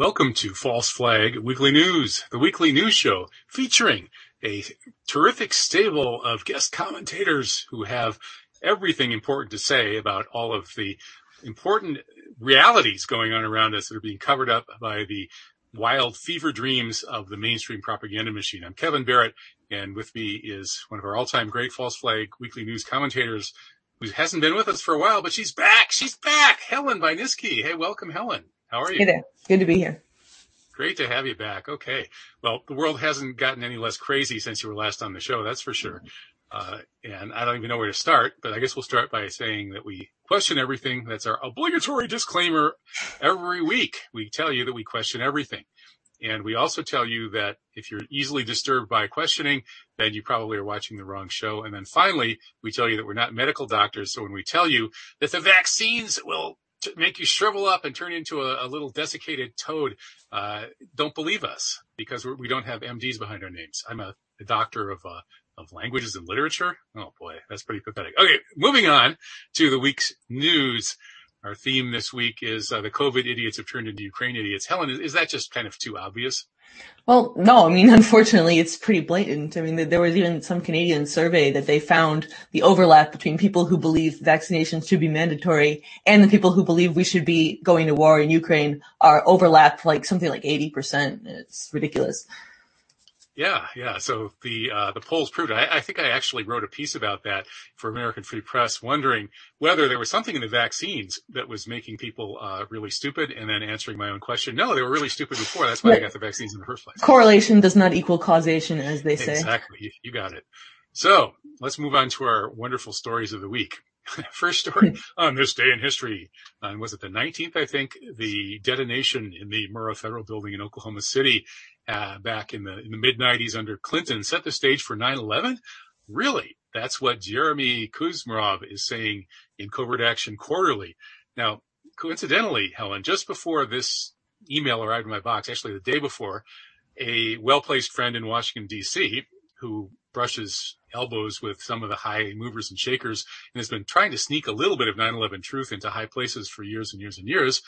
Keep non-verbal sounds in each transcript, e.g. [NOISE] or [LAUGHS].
Welcome to False Flag Weekly News, the weekly news show featuring a terrific stable of guest commentators who have everything important to say about all of the important realities going on around us that are being covered up by the wild fever dreams of the mainstream propaganda machine. I'm Kevin Barrett, and with me is one of our all-time great False Flag Weekly News commentators who hasn't been with us for a while, but she's back. She's back. Helen Buyniski. Hey, welcome, Helen. How are you? Hey there. Good to be here. Great to have you back. Okay. Well, the world hasn't gotten any less crazy since you were last on the show. That's for sure. Uh, and I don't even know where to start, but I guess we'll start by saying that we question everything. That's our obligatory disclaimer every week. We tell you that we question everything. And we also tell you that if you're easily disturbed by questioning, then you probably are watching the wrong show. And then finally, we tell you that we're not medical doctors. So when we tell you that the vaccines will to make you shrivel up and turn into a, a little desiccated toad, uh, don't believe us because we're, we do not have MDs behind our names. I'm a, a doctor of, uh, of languages and literature. Oh boy, that's pretty pathetic. Okay, moving on to the week's news. Our theme this week is uh, the COVID idiots have turned into Ukraine idiots. Helen, is, is that just kind of too obvious? Well, no, I mean, [LAUGHS] unfortunately, it's pretty blatant. I mean, there was even some Canadian survey that they found the overlap between people who believe vaccinations should be mandatory and the people who believe we should be going to war in Ukraine are overlapped like something like 80%. It's ridiculous. Yeah, yeah. So the uh, the polls proved. I, I think I actually wrote a piece about that for American Free Press, wondering whether there was something in the vaccines that was making people uh, really stupid, and then answering my own question. No, they were really stupid before. That's why I got the vaccines in the first place. Correlation does not equal causation, as they say. Exactly. You got it. So let's move on to our wonderful stories of the week. [LAUGHS] First story on this day in history. Um, was it the 19th? I think the detonation in the Murrah Federal Building in Oklahoma City uh, back in the in the mid 90s under Clinton set the stage for 9/11. Really, that's what Jeremy Kuzmarov is saying in Covert Action Quarterly. Now, coincidentally, Helen, just before this email arrived in my box, actually the day before, a well-placed friend in Washington D.C. who brushes elbows with some of the high movers and shakers and has been trying to sneak a little bit of 9-11 truth into high places for years and years and years,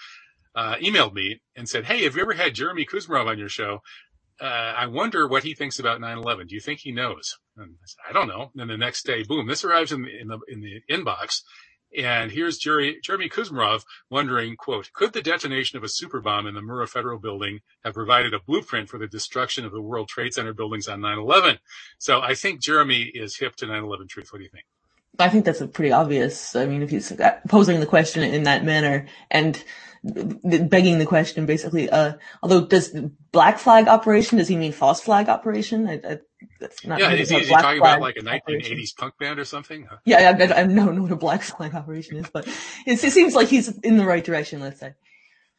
uh, emailed me and said, Hey, have you ever had Jeremy Kuzmarov on your show? Uh, I wonder what he thinks about 9/11. Do you think he knows? And I said, I don't know. And the next day, boom, this arrives in the in the, in the inbox, and here's Jerry, Jeremy Kuzmarov wondering, quote, could the detonation of a super bomb in the Murrah Federal Building have provided a blueprint for the destruction of the World Trade Center buildings on 9/11? So I think Jeremy is hip to 9/11 truth. What do you think? I think that's a pretty obvious. I mean, if he's posing the question in that manner and begging the question basically, uh, although does black flag operation, does he mean false flag operation? I, I, that's not yeah, is he, is he talking about like a 1980s operation. punk band or something? Yeah, I, I, don't know what a black flag operation is, but it seems like he's in the right direction, let's say.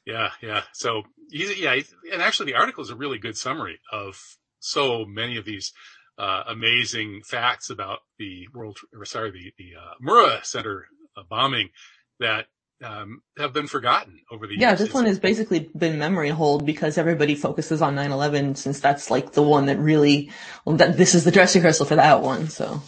Yeah, yeah. So he's, yeah, and actually the article is a really good summary of so many of these uh, amazing facts about the world, or sorry, the, the uh, Murrah Center uh, bombing that um, have been forgotten over the years. Yeah, this one has basically been memory hold because everybody focuses on 9/11 since that's like the one that really, well, that this is the dress rehearsal for that one. So.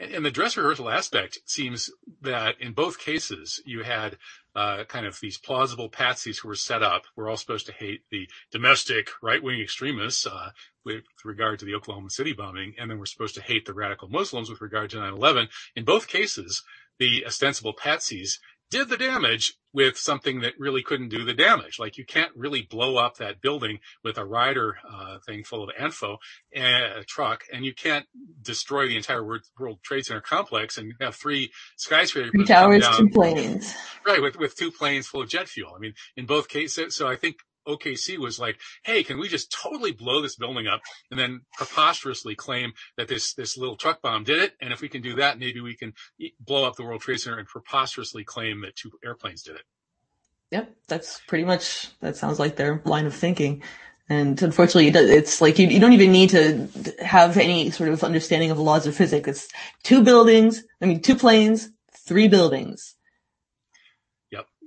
And the dress rehearsal aspect seems that in both cases you had uh, kind of these plausible patsies who were set up. We're all supposed to hate the domestic right-wing extremists uh, with regard to the Oklahoma City bombing, and then we're supposed to hate the radical Muslims with regard to 9/11. In both cases, the ostensible patsies did the damage with something that really couldn't do the damage. Like you can't really blow up that building with a Ryder uh, thing full of ANFO and a truck, and you can't destroy the entire World, World Trade Center complex and have three skyscrapers. Three towers, two planes. Right, with with two planes full of jet fuel. I mean, in both cases. So I think OKC was like, hey, can we just totally blow this building up and then preposterously claim that this, this little truck bomb did it? And if we can do that, maybe we can blow up the World Trade Center and preposterously claim that two airplanes did it. Yep. That's pretty much, that sounds like their line of thinking. And unfortunately, it's like you, you don't even need to have any sort of understanding of the laws of physics. It's two buildings, I mean, two planes, three buildings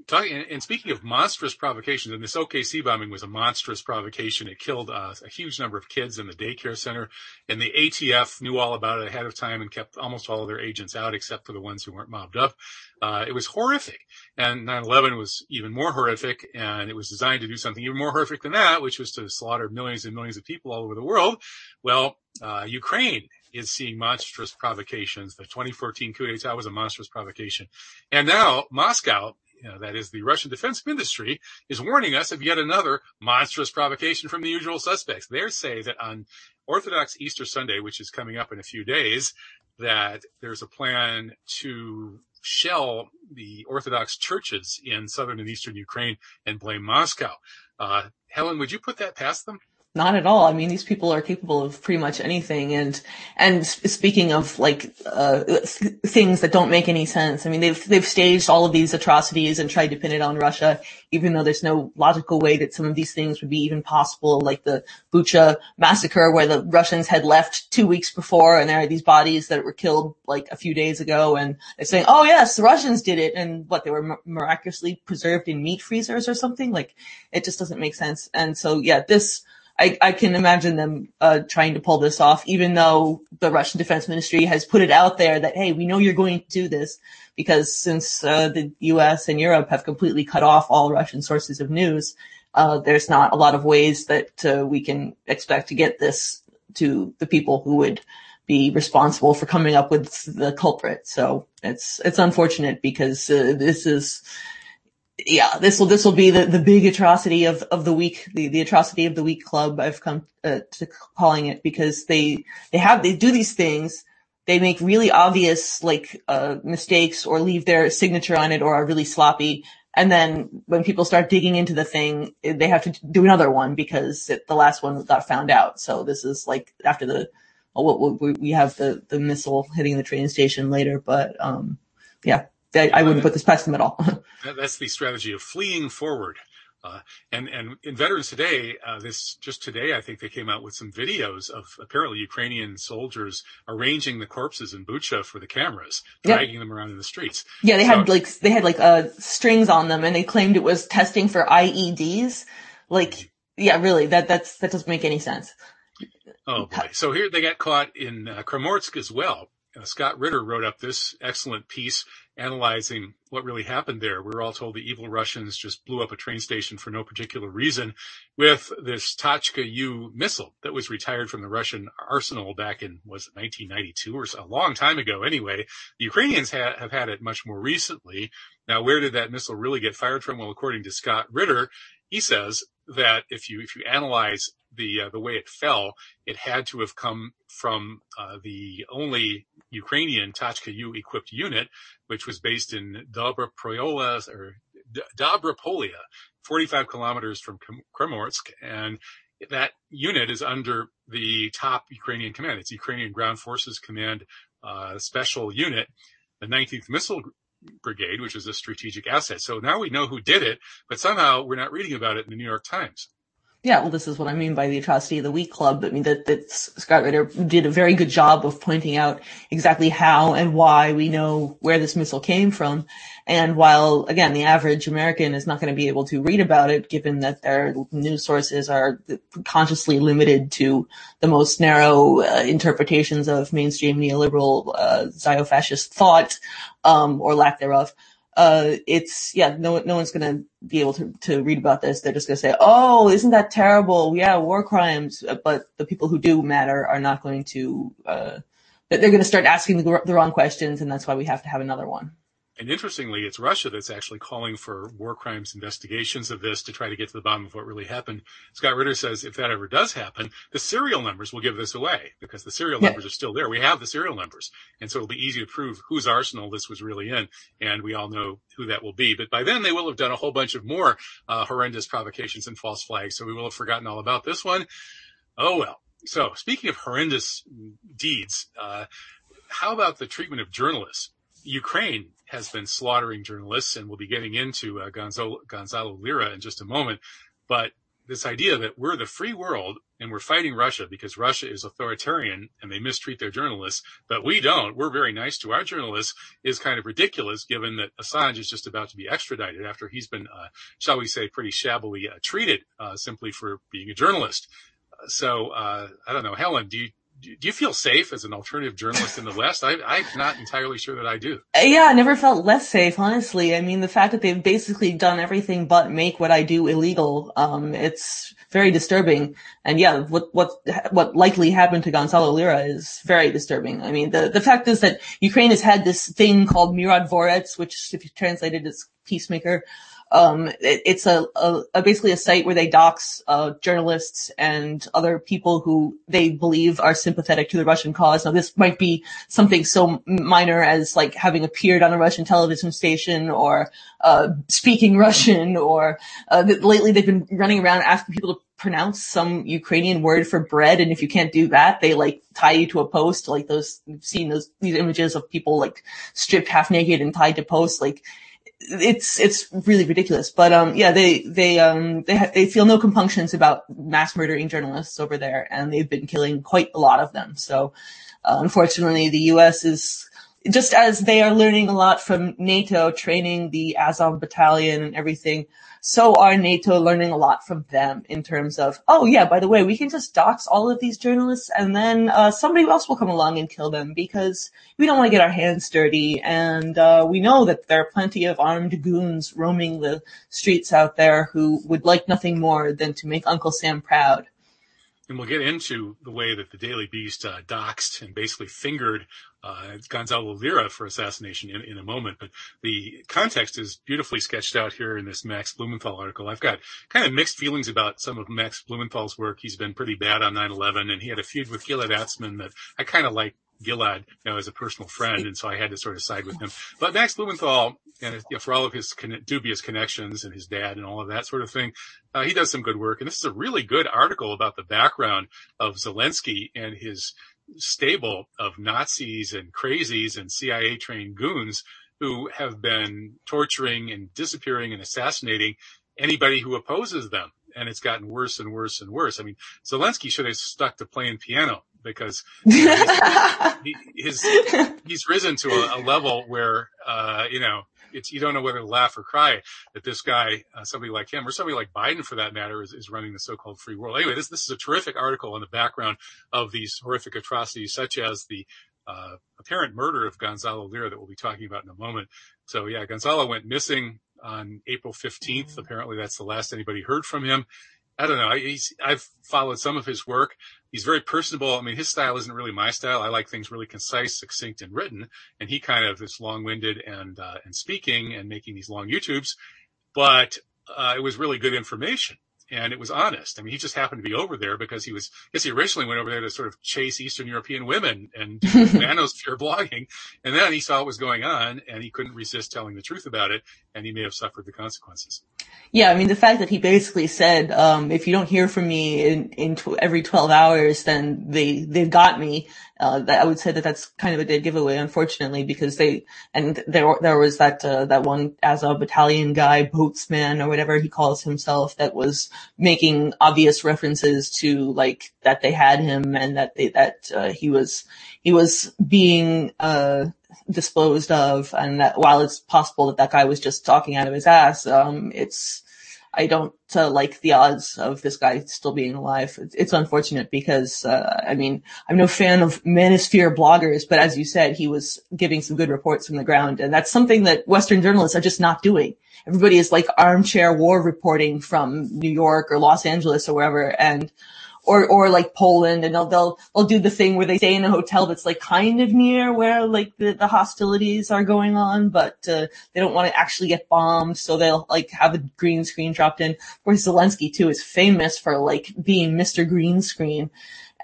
talking, and speaking of monstrous provocations, and this OKC bombing was a monstrous provocation. It killed uh, a huge number of kids in the daycare center, and the ATF knew all about it ahead of time and kept almost all of their agents out, except for the ones who weren't mobbed up. Uh, it was horrific, and 9/11 was even more horrific, and it was designed to do something even more horrific than that, which was to slaughter millions and millions of people all over the world. Well, uh, Ukraine is seeing monstrous provocations. The 2014 coup d'etat was a monstrous provocation. And now Moscow you know, that is the Russian defense ministry, is warning us of yet another monstrous provocation from the usual suspects. They say that on Orthodox Easter Sunday, which is coming up in a few days, that there's a plan to shell the Orthodox churches in southern and eastern Ukraine and blame Moscow. Uh, Helen, would you put that past them? Not at all. I mean, these people are capable of pretty much anything. And, and speaking of like, uh, th- things that don't make any sense, I mean, they've, they've staged all of these atrocities and tried to pin it on Russia, even though there's no logical way that some of these things would be even possible, like the Bucha massacre where the Russians had left two weeks before and there are these bodies that were killed like a few days ago and they're saying, oh yes, the Russians did it. And what, they were miraculously preserved in meat freezers or something? Like, it just doesn't make sense. And so, yeah, this, I, I can imagine them uh, trying to pull this off, even though the Russian Defense Ministry has put it out there that hey, we know you're going to do this because since uh, the U.S. and Europe have completely cut off all Russian sources of news, uh, there's not a lot of ways that uh, we can expect to get this to the people who would be responsible for coming up with the culprit. So it's it's unfortunate because uh, this is yeah, this will this will be the, the big atrocity of, of the week, the, the atrocity of the week club. I've come uh, to calling it because they they have they do these things. They make really obvious like uh, mistakes or leave their signature on it or are really sloppy. And then when people start digging into the thing, they have to do another one because it, the last one got found out. So this is like after the well, we have the the missile hitting the train station later, but um, yeah, I, I wouldn't put this past them at all. [LAUGHS] that's the strategy of fleeing forward. Uh, and and in Veterans Today, uh, this just today, I think they came out with some videos of apparently Ukrainian soldiers arranging the corpses in Bucha for the cameras, dragging them around in the streets. Yeah, they so, had like they had like uh, strings on them, and they claimed it was testing for IEDs. Like, yeah, really, that that's that doesn't make any sense. Oh boy! So here they got caught in uh, Kramatorsk as well. Uh, Scott Ritter wrote up this excellent piece analyzing what really happened there. We were all told the evil Russians just blew up a train station for no particular reason with this Tochka U missile that was retired from the Russian arsenal back in, was it 1992 or so, a long time ago anyway. The Ukrainians ha- have had it much more recently. Now, where did that missile really get fired from? Well, according to Scott Ritter, he says that if you, if you analyze the uh, the way it fell, it had to have come from uh, the only Ukrainian Tochka U equipped unit, which was based in Dobropolia or Dobropolia, 45 kilometers from Kramatorsk, and that unit is under the top Ukrainian command. It's Ukrainian Ground Forces Command uh, Special Unit, the 19th Missile Brigade, which is a strategic asset. So now we know who did it, but somehow we're not reading about it in the New York Times. Yeah, well, this is what I mean by the atrocity of the week club. I mean that that Scott Ritter did a very good job of pointing out exactly how and why we know where this missile came from. And while again, the average American is not going to be able to read about it, given that their news sources are consciously limited to the most narrow uh, interpretations of mainstream neoliberal uh, xenofascist thought um, or lack thereof uh, it's, yeah, no, no one's to be able to, to read about this. They're just to say, oh, isn't that terrible? Yeah, war crimes. But the people who do matter are not going to, uh, they're going to start asking the, the wrong questions. And that's why we have to have another one. And interestingly, it's Russia that's actually calling for war crimes investigations of this to try to get to the bottom of what really happened. Scott Ritter says if that ever does happen, the serial numbers will give this away because the serial yeah. numbers are still there. We have the serial numbers. And so it'll be easy to prove whose arsenal this was really in. And we all know who that will be. But by then they will have done a whole bunch of more uh, horrendous provocations and false flags. So we will have forgotten all about this one. Oh well. So speaking of horrendous deeds, uh, how about the treatment of journalists? Ukraine has been slaughtering journalists, and we'll be getting into uh, Gonzalo, Gonzalo Lira in just a moment. But this idea that we're the free world and we're fighting Russia because Russia is authoritarian and they mistreat their journalists, but we don't. We're very nice to our journalists is kind of ridiculous given that Assange is just about to be extradited after he's been, uh, shall we say, pretty shabbily uh, treated uh, simply for being a journalist. So uh, I don't know, Helen. Do you do you feel safe as an alternative journalist in the West? I, am not entirely sure that I do. Yeah, I never felt less safe, honestly. I mean, the fact that they've basically done everything but make what I do illegal, um, it's very disturbing. And yeah, what, what, what likely happened to Gonzalo Lira is very disturbing. I mean, the, the fact is that Ukraine has had this thing called Murad Myrotvorets, which if you translate it, is peacemaker. Um, it, it's a, a, a, basically a site where they dox uh, journalists and other people who they believe are sympathetic to the Russian cause. Now, this might be something so minor as like having appeared on a Russian television station or uh, speaking [LAUGHS] Russian, or uh, lately they've been running around asking people to pronounce some Ukrainian word for bread, and if you can't do that, they like tie you to a post. Like those, you've seen those these images of people like stripped half naked and tied to posts. Like it's it's really ridiculous. But um, yeah, they they um they ha- they feel no compunctions about mass murdering journalists over there, and they've been killing quite a lot of them. So uh, unfortunately, the U.S. is just as they are learning a lot from NATO, training the Azov battalion and everything so are NATO learning a lot from them in terms of, oh yeah, by the way, we can just dox all of these journalists and then uh, somebody else will come along and kill them because we don't want to get our hands dirty. And uh, we know that there are plenty of armed goons roaming the streets out there who would like nothing more than to make Uncle Sam proud and we'll get into the way that the Daily Beast uh, doxed and basically fingered uh, Gonzalo Lira for assassination in, in a moment. But the context is beautifully sketched out here in this Max Blumenthal article. I've got kind of mixed feelings about some of Max Blumenthal's work. He's been pretty bad on 9/11, and he had a feud with Gilad Atzmon that I kind of like Gilad, you know, as a personal friend, [LAUGHS] and so I had to sort of side with him. But Max Blumenthal, and you know, for all of his con- dubious connections and his dad and all of that sort of thing, uh, he does some good work. And this is a really good article about the background of Zelensky and his stable of Nazis and crazies and CIA trained goons who have been torturing and disappearing and assassinating anybody who opposes them. And it's gotten worse and worse and worse. I mean, Zelensky should have stuck to playing piano because [LAUGHS] you know, he's, his, he's risen to a, a level where, uh, you know, it's, you don't know whether to laugh or cry that this guy, uh, somebody like him or somebody like Biden for that matter is, is running the so-called free world. Anyway, this, this is a terrific article on the background of these horrific atrocities such as the, uh, apparent murder of Gonzalo Lira that we'll be talking about in a moment. So yeah, Gonzalo went missing on April 15th. Apparently that's the last anybody heard from him. I don't know. He's, I've followed some of his work. He's very personable. I mean, his style isn't really my style. I like things really concise, succinct, and written. And he kind of is long-winded and uh, and speaking and making these long YouTubes. But uh, it was really good information and it was honest. I mean, he just happened to be over there because he was, I guess he originally went over there to sort of chase Eastern European women and [LAUGHS] manosphere blogging. And then he saw what was going on and he couldn't resist telling the truth about it. And he may have suffered the consequences. Yeah. I mean, the fact that he basically said, um, if you don't hear from me in, in tw- every 12 hours, then they, they've got me. Uh, I would say that that's kind of a dead giveaway, unfortunately, because they, and there, there was that, uh, that one Azov battalion guy, boatsman or whatever he calls himself that was making obvious references to like that they had him and that they, that, uh, he was, he was being, uh, disposed of. And that while it's possible that that guy was just talking out of his ass, um, it's, I don't uh, like the odds of this guy still being alive. It's, it's unfortunate because, uh, I mean, I'm no fan of manosphere bloggers, but as you said, he was giving some good reports from the ground. And that's something that Western journalists are just not doing. Everybody is like armchair war reporting from New York or Los Angeles or wherever. And or or like Poland, and they'll they'll they'll do the thing where they stay in a hotel that's like kind of near where like the the hostilities are going on, but uh, they don't want to actually get bombed, so they'll like have a green screen dropped in. Where Zelensky too is famous for like being Mr. Green Screen.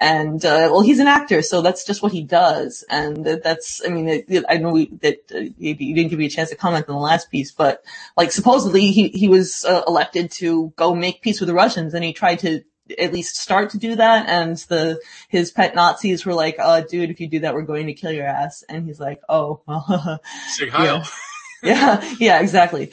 And, uh, well, he's an actor, so that's just what he does. And that's, I mean, it, it, I know we, that uh, you didn't give me a chance to comment on the last piece, but like supposedly he, he was uh, elected to go make peace with the Russians and he tried to at least start to do that. And the, his pet Nazis were like, uh, dude, if you do that, we're going to kill your ass. And he's like, oh, well. [LAUGHS] Yeah. yeah, yeah, exactly.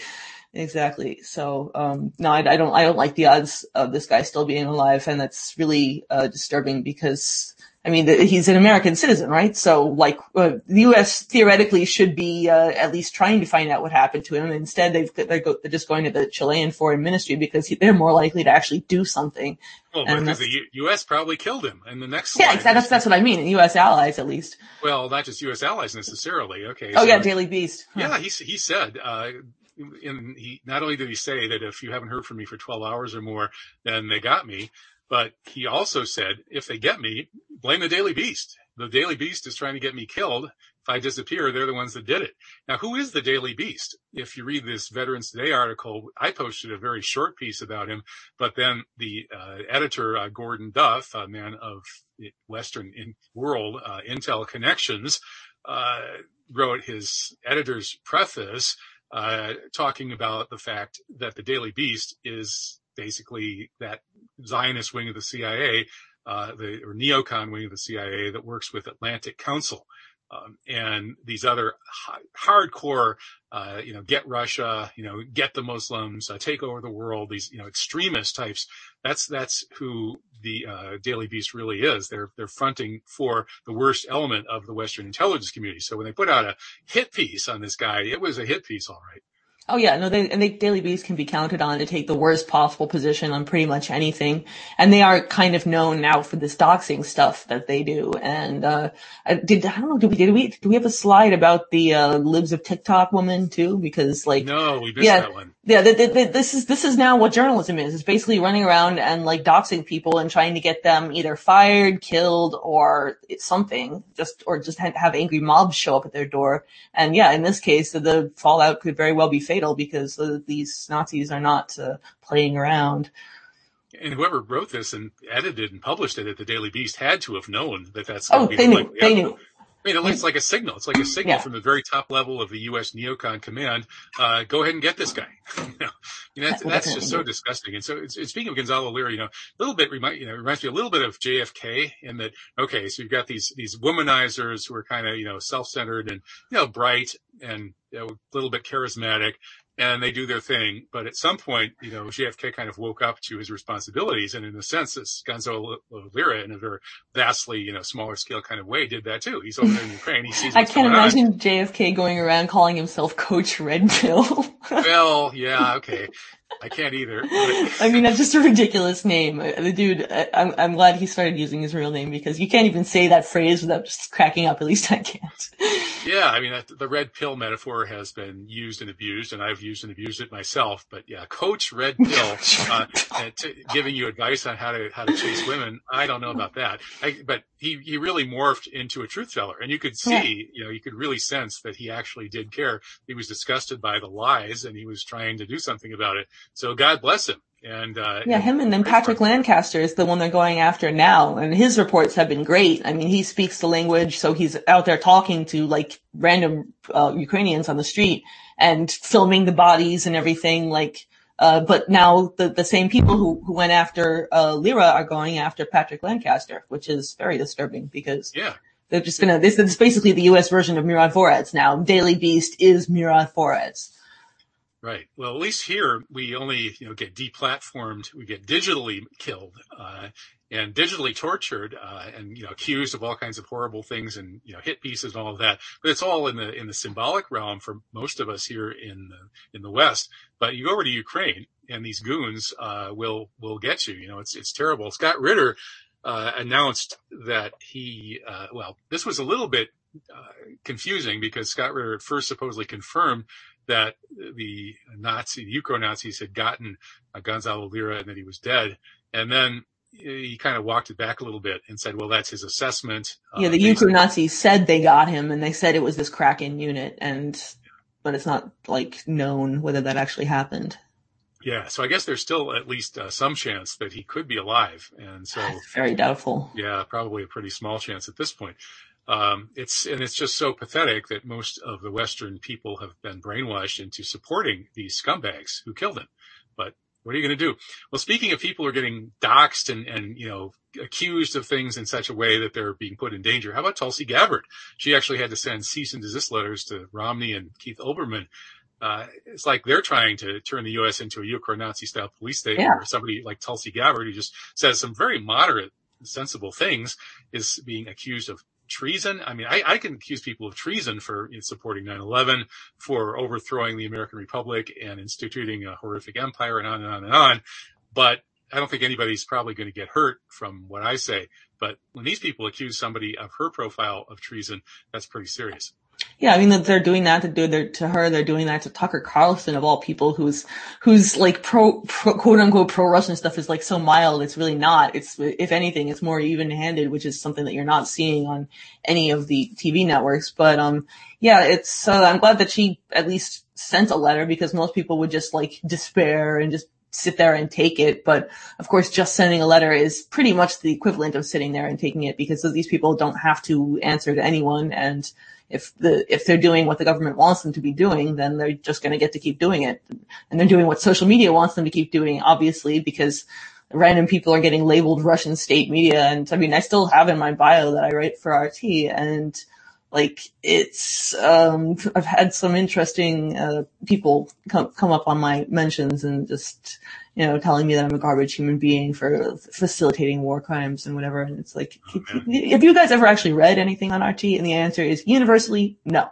Exactly. So, um, no, I, I, don't, I don't like the odds of this guy still being alive, and that's really uh, disturbing because, I mean, he's an American citizen, right? So, like, uh, the U.S. theoretically should be uh, at least trying to find out what happened to him. Instead, they've, they're, go, they're, just going to the Chilean Foreign Ministry because they're more likely to actually do something. Well, because the U- U.S. probably killed him. And the next, yeah, that's that's what I mean. U.S. allies, at least. Well, not just U.S. allies necessarily. Okay. Oh so, yeah, Daily Beast. Huh. Yeah, he he said uh, and he not only did he say that if you haven't heard from me for 12 hours or more, then they got me, but he also said if they get me, blame the Daily Beast. The Daily Beast is trying to get me killed. If I disappear, they're the ones that did it. Now, who is the Daily Beast? If you read this Veterans Today article, I posted a very short piece about him, but then the uh, editor, uh, Gordon Duff, a man of Western in- world uh, intel connections, uh, wrote his editor's preface uh, talking about the fact that the Daily Beast is basically that Zionist wing of the CIA, uh, the or neocon wing of the CIA that works with Atlantic Council. Um, and these other hardcore, uh, you know, get Russia, you know, get the Muslims, uh, take over the world, these, you know, extremist types. That's, that's who the, uh, Daily Beast really is. They're, they're fronting for the worst element of the Western intelligence community. So when they put out a hit piece on this guy, it was a hit piece, all right. Oh yeah, no, they, and they, Daily Beast can be counted on to take the worst possible position on pretty much anything. And they are kind of known now for this doxing stuff that they do. And, uh, did, I don't know, did we, did we, do we have a slide about the, uh, libs of TikTok woman too? Because like, no, we missed yeah, that one. Yeah, this is, this is now what journalism is. It's basically running around and like doxing people and trying to get them either fired, killed, or something, just, or just have angry mobs show up at their door. And yeah, in this case, the fallout could very well be fatal because uh, these Nazis are not uh, playing around. And whoever wrote this and edited and published it at the Daily Beast had to have known that that's. Oh, they knew. They knew. I mean, it's like a signal. It's like a signal yeah. from the very top level of the U.S. neocon command. Uh, go ahead and get this guy. [LAUGHS] you know, that's, that's just so disgusting. And so, it's, it's, speaking of Gonzalo Lira, you know, a little bit remind, you know, reminds me a little bit of JFK in that. Okay, so you've got these these womanizers who are kind of you know self-centered and you know bright and you know, a little bit charismatic, and they do their thing. But at some point, you know, JFK kind of woke up to his responsibilities. And in a sense, this Gonzalo Lira in a very vastly, you know, smaller scale kind of way did that too. He's over in [LAUGHS] Ukraine. He sees I can't imagine on. JFK going around calling himself Coach Red Pill. [LAUGHS] well, yeah, okay. I can't either. I mean, that's just a ridiculous name. Uh, the dude, I'm, I'm glad he started using his real name because you can't even say that phrase without just cracking up. At least I can't. Yeah, I mean, the red pill metaphor has been used and abused, and I've used and abused it myself. But yeah, Coach Red [LAUGHS] Pill uh, t- giving you advice on how to how to chase women. I don't know about that. I, but he he really morphed into a truth teller, and you could see, you know, you could really sense that he actually did care. He was disgusted by the lies, and he was trying to do something about it. So God bless him. And uh, yeah, him and then Patrick Lancaster is the one they're going after now, and his reports have been great. I mean, he speaks the language, so he's out there talking to like random uh, Ukrainians on the street and filming the bodies and everything. Like, uh, but now the the same people who who went after uh, Lira are going after Patrick Lancaster, which is very disturbing because yeah. They're just gonna, this is basically the US version of Myrotvorets now. Daily Beast is Myrotvorets. Right. Well, at least here we only, you know, get deplatformed. We get digitally killed, uh, and digitally tortured, uh, and, you know, accused of all kinds of horrible things and, you know, hit pieces and all of that. But it's all in the, in the symbolic realm for most of us here in the, in the West. But you go over to Ukraine and these goons, uh, will, will get you. You know, it's, it's terrible. Scott Ritter, uh, announced that he, uh, well, this was a little bit, uh, confusing because Scott Ritter at first supposedly confirmed that the Nazi, the Ukro Nazis had gotten uh, Gonzalo Lira and that he was dead. And then he kind of walked it back a little bit and said, well, that's his assessment. Yeah, the uh, Ukro Nazis said they got him and they said it was this Kraken unit and, but it's not like known whether that actually happened. Yeah, so I guess there's still at least uh, some chance that he could be alive, and so [SIGHS] very doubtful. Yeah, probably a pretty small chance at this point. Um, it's and it's just so pathetic that most of the Western people have been brainwashed into supporting these scumbags who killed him. But what are you going to do? Well, speaking of people who are getting doxxed and, and, you know, accused of things in such a way that they're being put in danger, how about Tulsi Gabbard? She actually had to send cease and desist letters to Romney and Keith Olbermann uh, it's like they're trying to turn the U.S. into a Nazi style police state Yeah. where somebody like Tulsi Gabbard, who just says some very moderate, sensible things, is being accused of treason. I mean, I, I can accuse people of treason for you know, supporting 9-11, for overthrowing the American Republic and instituting a horrific empire and on and on and on. But I don't think anybody's probably going to get hurt from what I say. But when these people accuse somebody of her profile of treason, that's pretty serious. Yeah, I mean they're doing that to do their, to her. They're doing that to Tucker Carlson of all people, who's who's like pro, pro quote unquote pro Russian stuff is like so mild. It's really not. It's if anything, it's more even handed, which is something that you're not seeing on any of the TV networks. But um, yeah, it's. Uh, I'm glad that she at least sent a letter because most people would just like despair and just sit there and take it. But of course, just sending a letter is pretty much the equivalent of sitting there and taking it because these people don't have to answer to anyone and if the if they're doing what the government wants them to be doing, then they're just going to get to keep doing it, and they're doing what social media wants them to keep doing, obviously, because random people are getting labeled Russian state media. And I mean, I still have in my bio that I write for RT, and like it's um I've had some interesting uh, people come come up on my mentions and just you know telling me that I'm a garbage human being for facilitating war crimes and whatever and it's like Oh, have you guys ever actually read anything on RT and the answer is universally no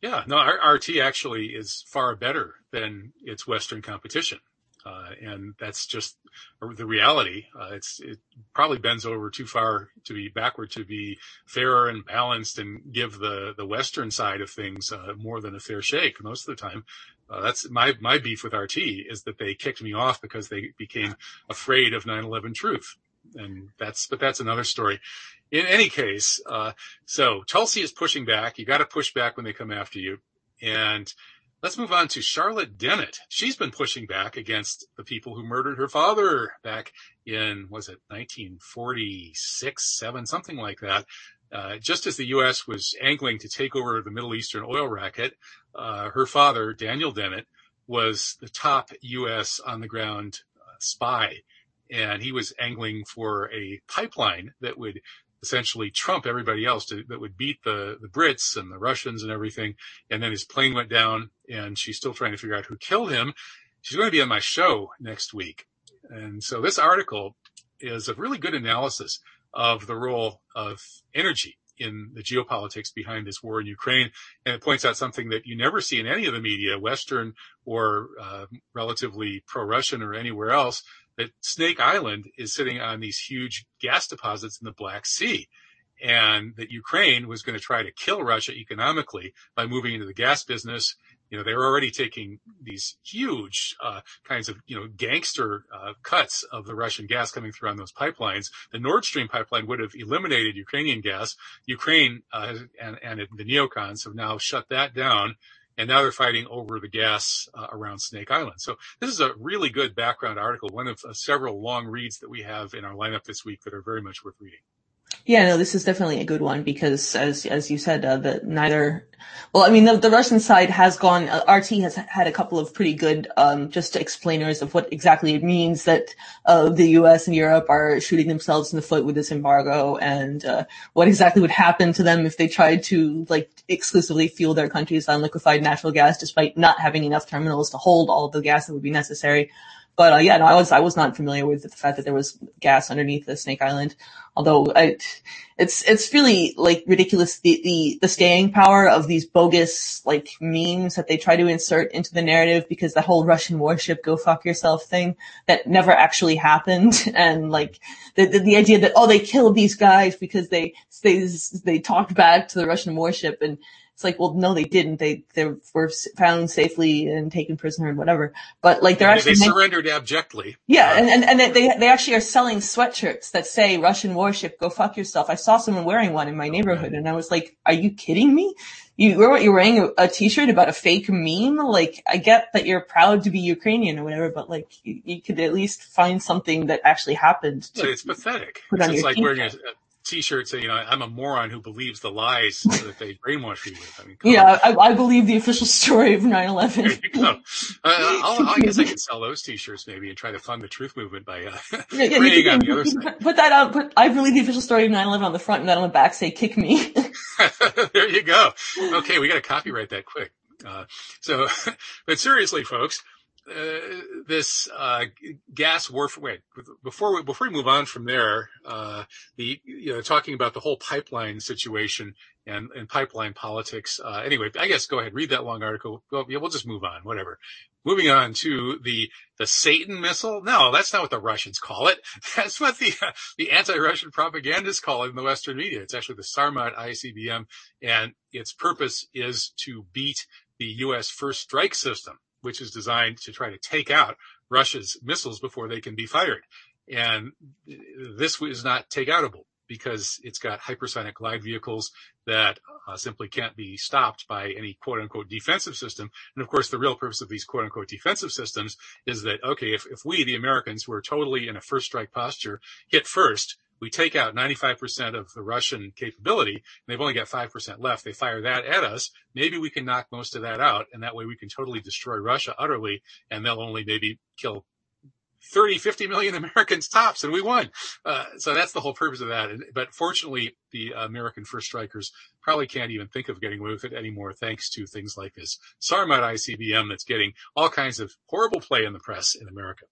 Yeah, no, RT actually is far better than its Western competition. Uh, and that's just the reality. Uh, it's, it probably bends over too far to be backward to be fairer and balanced and give the, the Western side of things, uh, more than a fair shake most of the time. Uh, that's my, my beef with RT is that they kicked me off because they became afraid of 9-11 truth. And that's, but that's another story. In any case, uh, so Tulsi is pushing back. You got to push back when they come after you. And let's move on to Charlotte Dennett. She's been pushing back against the people who murdered her father back in, was it 1946, seven, something like that. Uh, just as the U.S. was angling to take over the Middle Eastern oil racket, uh, her father, Daniel Dennett, was the top U.S. on the ground uh, spy. And he was angling for a pipeline that would essentially trump everybody else to, that would beat the, the Brits and the Russians and everything. And then his plane went down and she's still trying to figure out who killed him. She's going to be on my show next week. And so this article is a really good analysis of the role of energy in the geopolitics behind this war in Ukraine. And it points out something that you never see in any of the media, Western or uh, relatively pro-Russian or anywhere else, that Snake Island is sitting on these huge gas deposits in the Black Sea. And that Ukraine was going to try to kill Russia economically by moving into the gas business. You know, they were already taking these huge, uh, kinds of, you know, gangster, uh, cuts of the Russian gas coming through on those pipelines. The Nord Stream pipeline would have eliminated Ukrainian gas. Ukraine, uh, and, and the neocons have now shut that down and now they're fighting over the gas uh, around Snake Island. So this is a really good background article, one of uh, several long reads that we have in our lineup this week that are very much worth reading. Yeah, no, this is definitely a good one because, as as you said, uh, that neither. Well, I mean, the, the Russian side has gone. Uh, RT has had a couple of pretty good, um, just explainers of what exactly it means that uh, the U.S. and Europe are shooting themselves in the foot with this embargo, and uh, what exactly would happen to them if they tried to like exclusively fuel their countries on liquefied natural gas, despite not having enough terminals to hold all the gas that would be necessary. But uh, yeah, no, I was I was not familiar with the fact that there was gas underneath the Snake Island. Although I, it's it's really like ridiculous the, the the staying power of these bogus like memes that they try to insert into the narrative because the whole Russian warship go fuck yourself thing that never actually happened [LAUGHS] and like the the, the idea that oh they killed these guys because they they they talked back to the Russian warship and it's like, well, no, they didn't. They they were found safely and taken prisoner and whatever. But like they're they, actually they surrendered abjectly. yeah, and, and and they they actually are selling sweatshirts that say Russian warship, go fuck yourself. I saw someone wearing one in my oh, neighborhood, and I was like, are you kidding me? You were what you're wearing a, a t-shirt about a fake meme. Like I get that you're proud to be Ukrainian or whatever, but like you, you could at least find something that actually happened. To, So it's pathetic. Put It's on just your like wearing a, t-shirt. a t-shirt saying, you know, I'm a moron who believes the lies [LAUGHS] that they brainwash you with. I mean, yeah, I, I believe the official [LAUGHS] story of 9/11. There you go. Uh, I'll, I guess I could sell those T-shirts maybe and try to fund the truth movement by uh, Yeah, [LAUGHS] yeah, you on the other side. put that out. Put I believe the official story of 9/11 on the front, and then on the back say "kick me." there you go. Okay, we got to copyright that quick. Uh, so, but seriously, folks, uh, this uh, gas warfare. Wait, before we before we move on from there, uh, the you know talking about the whole pipeline situation and, and pipeline politics. Uh, anyway, I guess go ahead read that long article. Well, yeah, we'll just move on. Whatever. Moving on to the the Satan missile. No, that's not what the Russians call it. [LAUGHS] That's what the the anti-Russian propagandists call it in the Western media. It's actually the Sarmat ICBM, and its purpose is to beat the U.S. first strike system which is designed to try to take out Russia's missiles before they can be fired. And this is not takeoutable because it's got hypersonic glide vehicles that uh, simply can't be stopped by any quote unquote defensive system. And of course, the real purpose of these quote unquote defensive systems is that, okay, if, if we, the Americans, were totally in a first strike posture, hit first, we take out 95% of the Russian capability and they've only got 5% left. They fire that at us. Maybe we can knock most of that out and that way we can totally destroy Russia utterly and they'll only maybe kill 30, 50 million [LAUGHS] Americans tops and we won. Uh, so that's the whole purpose of that. But fortunately, the American first strikers probably can't even think of getting away with it anymore thanks to things like this Sarmat ICBM that's getting all kinds of horrible play in the press in America.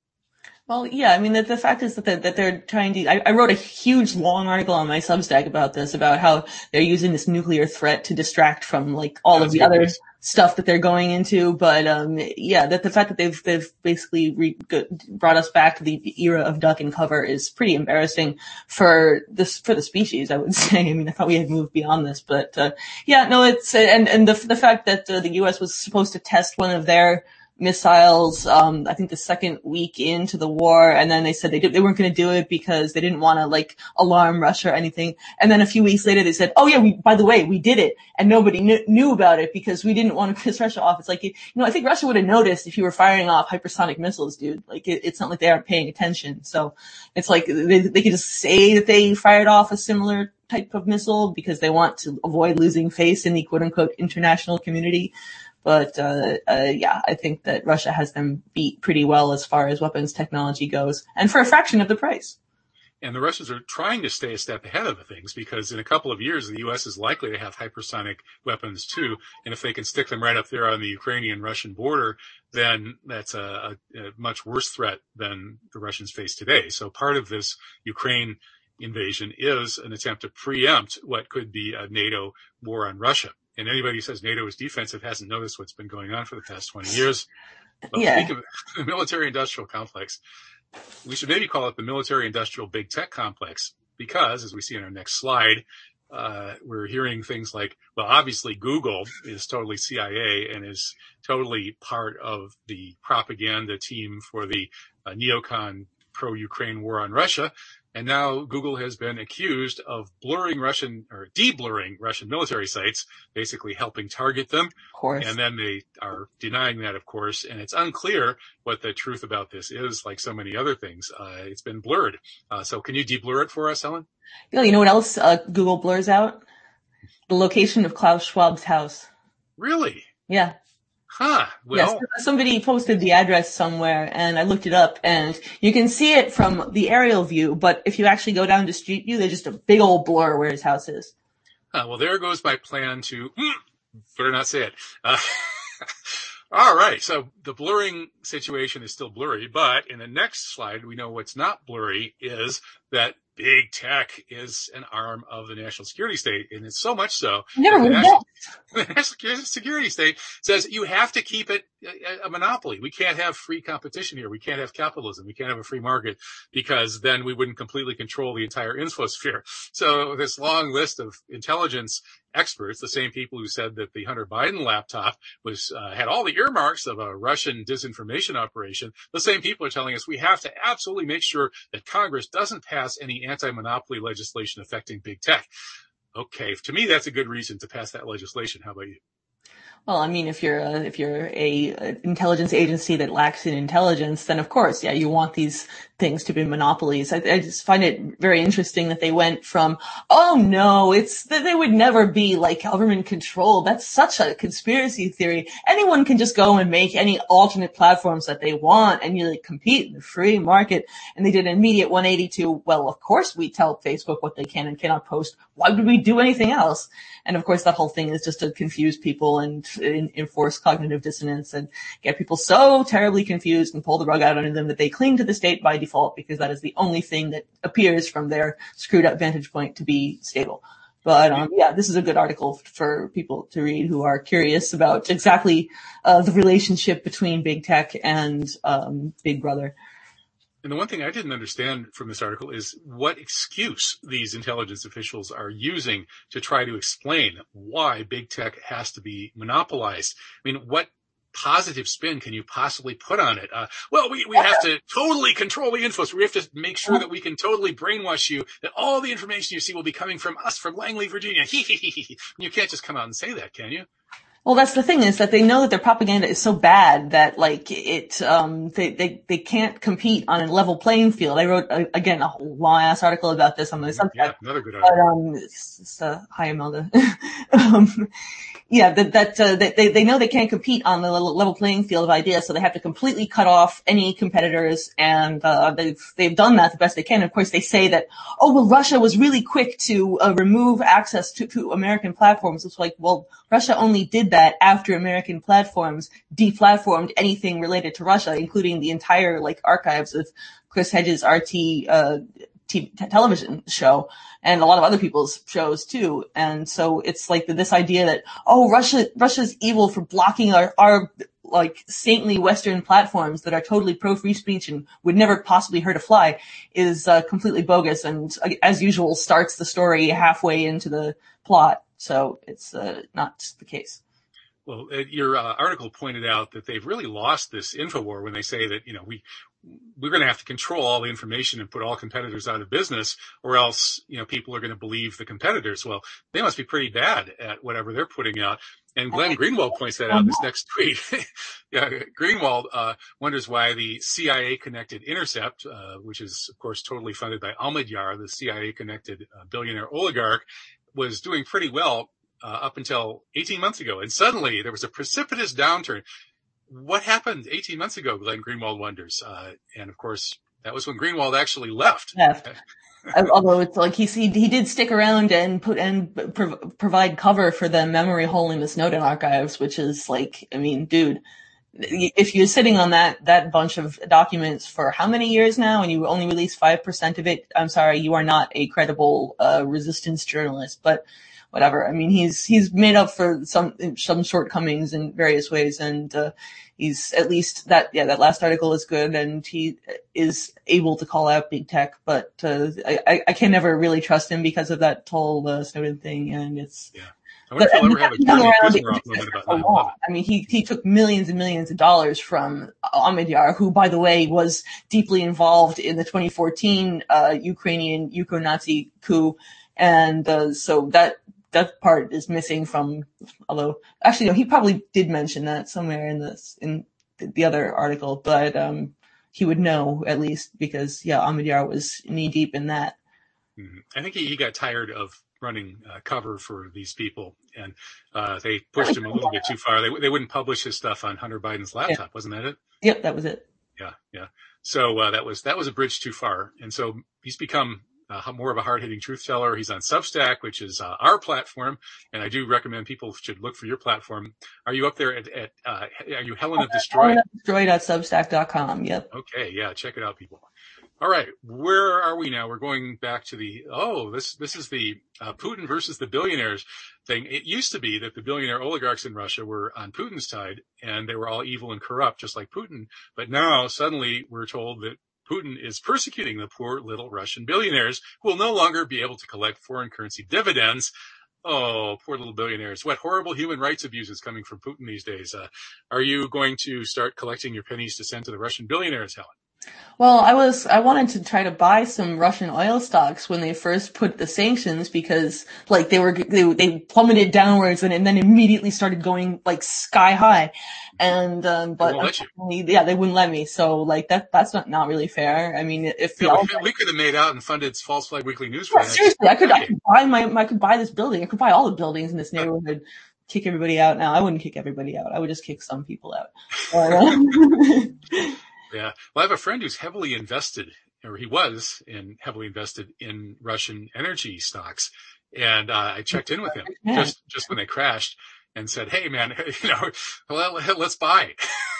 Well, yeah, I mean, the, the fact is that, they're, that they're trying to, I, I, wrote a huge long article on my Substack about this, about how they're using this nuclear threat to distract from like all That's of the other stuff that they're going into. But, um, yeah, that the fact that they've, they've basically re- brought us back to the era of duck and cover is pretty embarrassing for this, for the species, I would [LAUGHS] say. I mean, I thought we had moved beyond this, but, uh, yeah, no, it's, and, and the, the fact that uh, the U.S. was supposed to test one of their, missiles, um, I think the second week into the war. And then they said they, did, they weren't going to do it because they didn't want to like alarm Russia or anything. And then a few weeks later they said, oh yeah, we, by the way, we did it. And nobody kn- knew about it because we didn't want to piss Russia off. It's like, you know, I think Russia would have noticed if you were firing off hypersonic missiles, dude. Like it, it's not like they aren't paying attention. So it's like they, they could just say that they fired off a similar type of missile because they want to avoid losing face in the quote unquote international community. But uh, uh, yeah, I think that Russia has them beat pretty well as far as weapons technology goes, and for a fraction of the price. And the Russians are trying to stay a step ahead of things because in a couple of years, the U.S. is likely to have hypersonic weapons too. And if they can stick them right up there on the Ukrainian Russian border, then that's a, a, much worse threat than the Russians face today. So part of this Ukraine invasion is an attempt to preempt what could be a NATO war on Russia. And anybody who says NATO is defensive hasn't noticed what's been going on for the past 20 [LAUGHS] years. But yeah. [LAUGHS] The military industrial complex. We should maybe call it the military industrial big tech complex because as we see in our next slide, uh, we're hearing things like, well, obviously Google is totally CIA and is totally part of the propaganda team for the uh, neocon pro-Ukraine war on Russia. And now Google has been accused of blurring Russian or de-blurring Russian military sites, basically helping target them. Of course. And then they are denying that, of course. And it's unclear what the truth about this is, like so many other things. Uh, it's been blurred. Uh, so can you de-blur it for us, Helen? You know, you know what else uh, Google blurs out? The location of Klaus Schwab's house. Really? Yeah. Huh. Well, yes, somebody posted the address somewhere and I looked it up and you can see it from the aerial view, but if you actually go down to street view, there's just a big old blur where his house is. Uh, well, there goes my plan to, mm, better not say it. Uh, [LAUGHS] all right. So the blurring situation is still blurry, but in the next slide, we know what's not blurry is that big tech is an arm of the national security state. And it's so much so. Never [LAUGHS] the national, the national security state says you have to keep it a, a, monopoly. We can't have free competition here. We can't have capitalism. We can't have a free market because then we wouldn't completely control the entire infosphere. So this long list of intelligence experts, the same people who said that the Hunter Biden laptop was uh, had all the earmarks of a Russian disinformation operation, the same people are telling us we have to absolutely make sure that Congress doesn't pass any anti-monopoly legislation affecting big tech. Okay, to me that's a good reason to pass that legislation. How about you? Well, I mean, if you're a, if you're a, a, intelligence agency that lacks in intelligence, then of course, yeah, you want these things to be monopolies. I, I, just find it very interesting that they went from, oh no, it's they would never be like government control. That's such a conspiracy theory. Anyone can just go and make any alternate platforms that they want and you like compete in the free market. And they did an immediate 180 to, well, of course we tell Facebook what they can and cannot post. Why would we do anything else? And of course that whole thing is just to confuse people and in, enforce cognitive dissonance and get people so terribly confused and pull the rug out under them that they cling to the state by default because that is the only thing that appears from their screwed up vantage point to be stable. But um, yeah, this is a good article for people to read who are curious about exactly uh, the relationship between big tech and um, Big Brother. And the one thing I didn't understand from this article is what excuse these intelligence officials are using to try to explain why big tech has to be monopolized. I mean, what positive spin can you possibly put on it? Uh, well, we, we have to totally control the info. We have to make sure that we can totally brainwash you that all the information you see will be coming from us from Langley, Virginia. [LAUGHS] you can't just come out and say that, can you? Well, that's the thing is that they know that their propaganda is so bad that like it, um, they, they, they can't compete on a level playing field. I wrote, uh, again, a long ass article about this on my subject. Yeah, another good article. But, um, it's, it's, uh, hi, Imelda. [LAUGHS] um, yeah, that, that, uh, that they, they know they can't compete on the level playing field of ideas, so they have to completely cut off any competitors, and, uh, they've, they've done that the best they can. Of course, they say that, oh, well, Russia was really quick to, uh, remove access to, to American platforms. It's like, well, Russia only did that after American platforms deplatformed anything related to Russia, including the entire like archives of Chris Hedges' RT uh, t- television show and a lot of other people's shows too. And so it's like this idea that oh Russia Russia's evil for blocking our our like saintly Western platforms that are totally pro free speech and would never possibly hurt a fly is uh, completely bogus and uh, as usual starts the story halfway into the plot. So it's uh, not the case. Well, uh, your uh, article pointed out that they've really lost this info war when they say that, you know, we, we're going to have to control all the information and put all competitors out of business or else, you know, people are going to believe the competitors. Well, they must be pretty bad at whatever they're putting out. And Glenn Greenwald points that out in this next tweet. [LAUGHS] yeah, Greenwald, uh, wonders why the CIA connected Intercept, uh, which is of course totally funded by Omidyar, the CIA connected uh, billionaire oligarch, was doing pretty well uh, up until 18 months ago. And suddenly there was a precipitous downturn. What happened 18 months ago, Glenn Greenwald wonders. Uh, and of course, that was when Greenwald actually left. Left. [LAUGHS] Although it's like he, he did stick around and put and pro- provide cover for the memory hole in the Snowden archives, which is like, I mean, dude, if you're sitting on that that bunch of documents for how many years now and you only release 5% of it i'm sorry you are not a credible uh, resistance journalist but whatever. I mean, he's he's made up for some some shortcomings in various ways, and uh, he's at least that yeah that last article is good, and he is able to call out big tech. But uh, I I can never really trust him because of that whole uh, Snowden thing, and it's yeah. I wonder if he'll ever have a moment about that. I mean, he, he took millions and millions of dollars from Omidyar, who, by the way, was deeply involved in the 2014 uh, Ukrainian Ukro-Nazi coup. And uh, so that that part is missing from, although actually, no, he probably did mention that somewhere in this, in the other article, but, um, he would know at least because, yeah, Omidyar was knee deep in that. Mm-hmm. I think he, he got tired of running uh, cover for these people, and uh, they pushed him a little bit too far. They they wouldn't publish his stuff on Hunter Biden's laptop, yeah. wasn't that it? Yep, that was it. Yeah, yeah. So uh, that was that was a bridge too far, and so he's become uh, more of a hard hitting truth teller. He's on Substack, which is uh, our platform, and I do recommend people should look for your platform. Are you up there at? at uh, are you Helen of Destroy? Helen of Destroy.substack.com. Yep. Okay, yeah, check it out, people. All right, where are we now? We're going back to the oh, this this is the uh, Putin versus the billionaires thing. It used to be that the billionaire oligarchs in Russia were on Putin's side, and they were all evil and corrupt, just like Putin. But now suddenly we're told that Putin is persecuting the poor little Russian billionaires who will no longer be able to collect foreign currency dividends. Oh, poor little billionaires. What horrible human rights abuses coming from Putin these days. Uh, are you going to start collecting your pennies to send to the Russian billionaires, Helen? Well, I was, I wanted to try to buy some Russian oil stocks when they first put the sanctions because like they were, they, they plummeted downwards and, and then immediately started going like sky high. And, um, but yeah, they wouldn't let me. So like that, that's not, not really fair. I mean, if yeah, we, we, could have made out and funded False Flag Weekly News for yeah, Seriously, I could, I could buy my, I could buy this building. I could buy all the buildings in this neighborhood. kick everybody out. Now I wouldn't kick everybody out. I would just kick some people out. [LAUGHS] [LAUGHS] Yeah. Well, I have a friend who's heavily invested, or he was in heavily invested in Russian energy stocks. And uh, I checked in with him [LAUGHS] just, just when they crashed. and said, "Hey, man, [LAUGHS] you know, well, [LAUGHS] let's buy.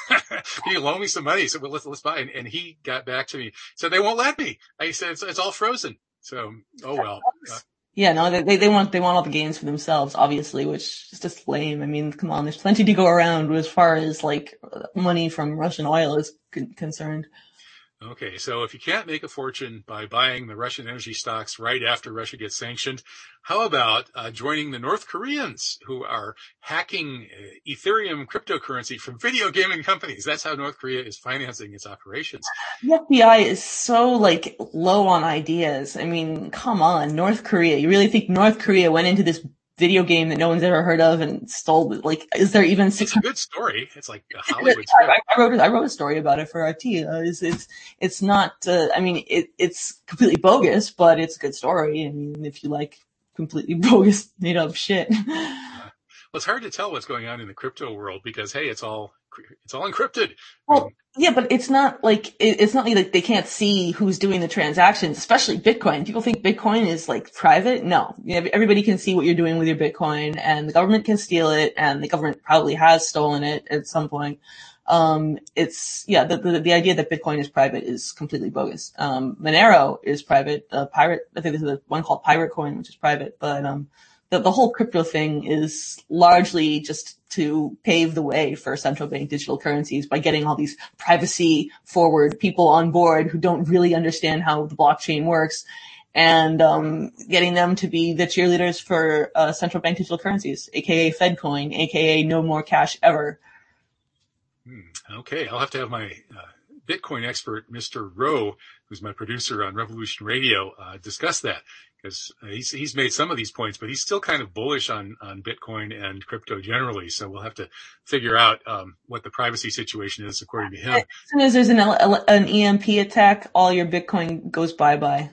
Can you loan me some money?" So well, let's let's buy. And, and, he got back to me, said they won't let me. I said it's, it's all frozen. So oh well. Uh, yeah, no, they they want they want all the gains for themselves, obviously, which is just lame. I mean, come on, there's plenty to go around as far as like money from Russian oil is concerned. Okay, so if you can't make a fortune by buying the Russian energy stocks right after Russia gets sanctioned, how about uh, joining the North Koreans who are hacking uh, Ethereum cryptocurrency from video gaming companies? That's how North Korea is financing its operations. The FBI is so like low on ideas. I mean, come on, North Korea. You really think North Korea went into this video game that no one's ever heard of and stole like is there even six it's a good story. It's like a [LAUGHS] hollywood I, I, wrote i wrote a story about it for rt uh, it's, it's it's not uh, i mean it, it's completely bogus but it's a good story. I mean if you like completely [LAUGHS] bogus made up shit. Well, it's hard to tell what's going on in the crypto world because hey, it's all it's all encrypted. Well, yeah, but it's not like it's not like they can't see who's doing the transactions, especially Bitcoin. People think Bitcoin is like private. No, everybody can see what you're doing with your Bitcoin, and the government can steal it, and the government probably has stolen it at some point. Um, it's yeah, the, the, the idea that Bitcoin is private is completely bogus. Um, Monero is private. Uh, Pirate, I think there's one called Pirate Coin, which is private, but um, the, the whole crypto thing is largely just to pave the way for central bank digital currencies by getting all these privacy forward people on board who don't really understand how the blockchain works and um, getting them to be the cheerleaders for uh, central bank digital currencies, aka FedCoin, aka no more cash ever. Hmm, okay, I'll have to have my uh, Bitcoin expert, Mr. Rowe, who's my producer on Revolution Radio, uh, discuss that because he's he's made some of these points, but he's still kind of bullish on on Bitcoin and crypto generally. So we'll have to figure out um, what the privacy situation is according to him. As soon as there's an an EMP attack, all your Bitcoin goes bye bye.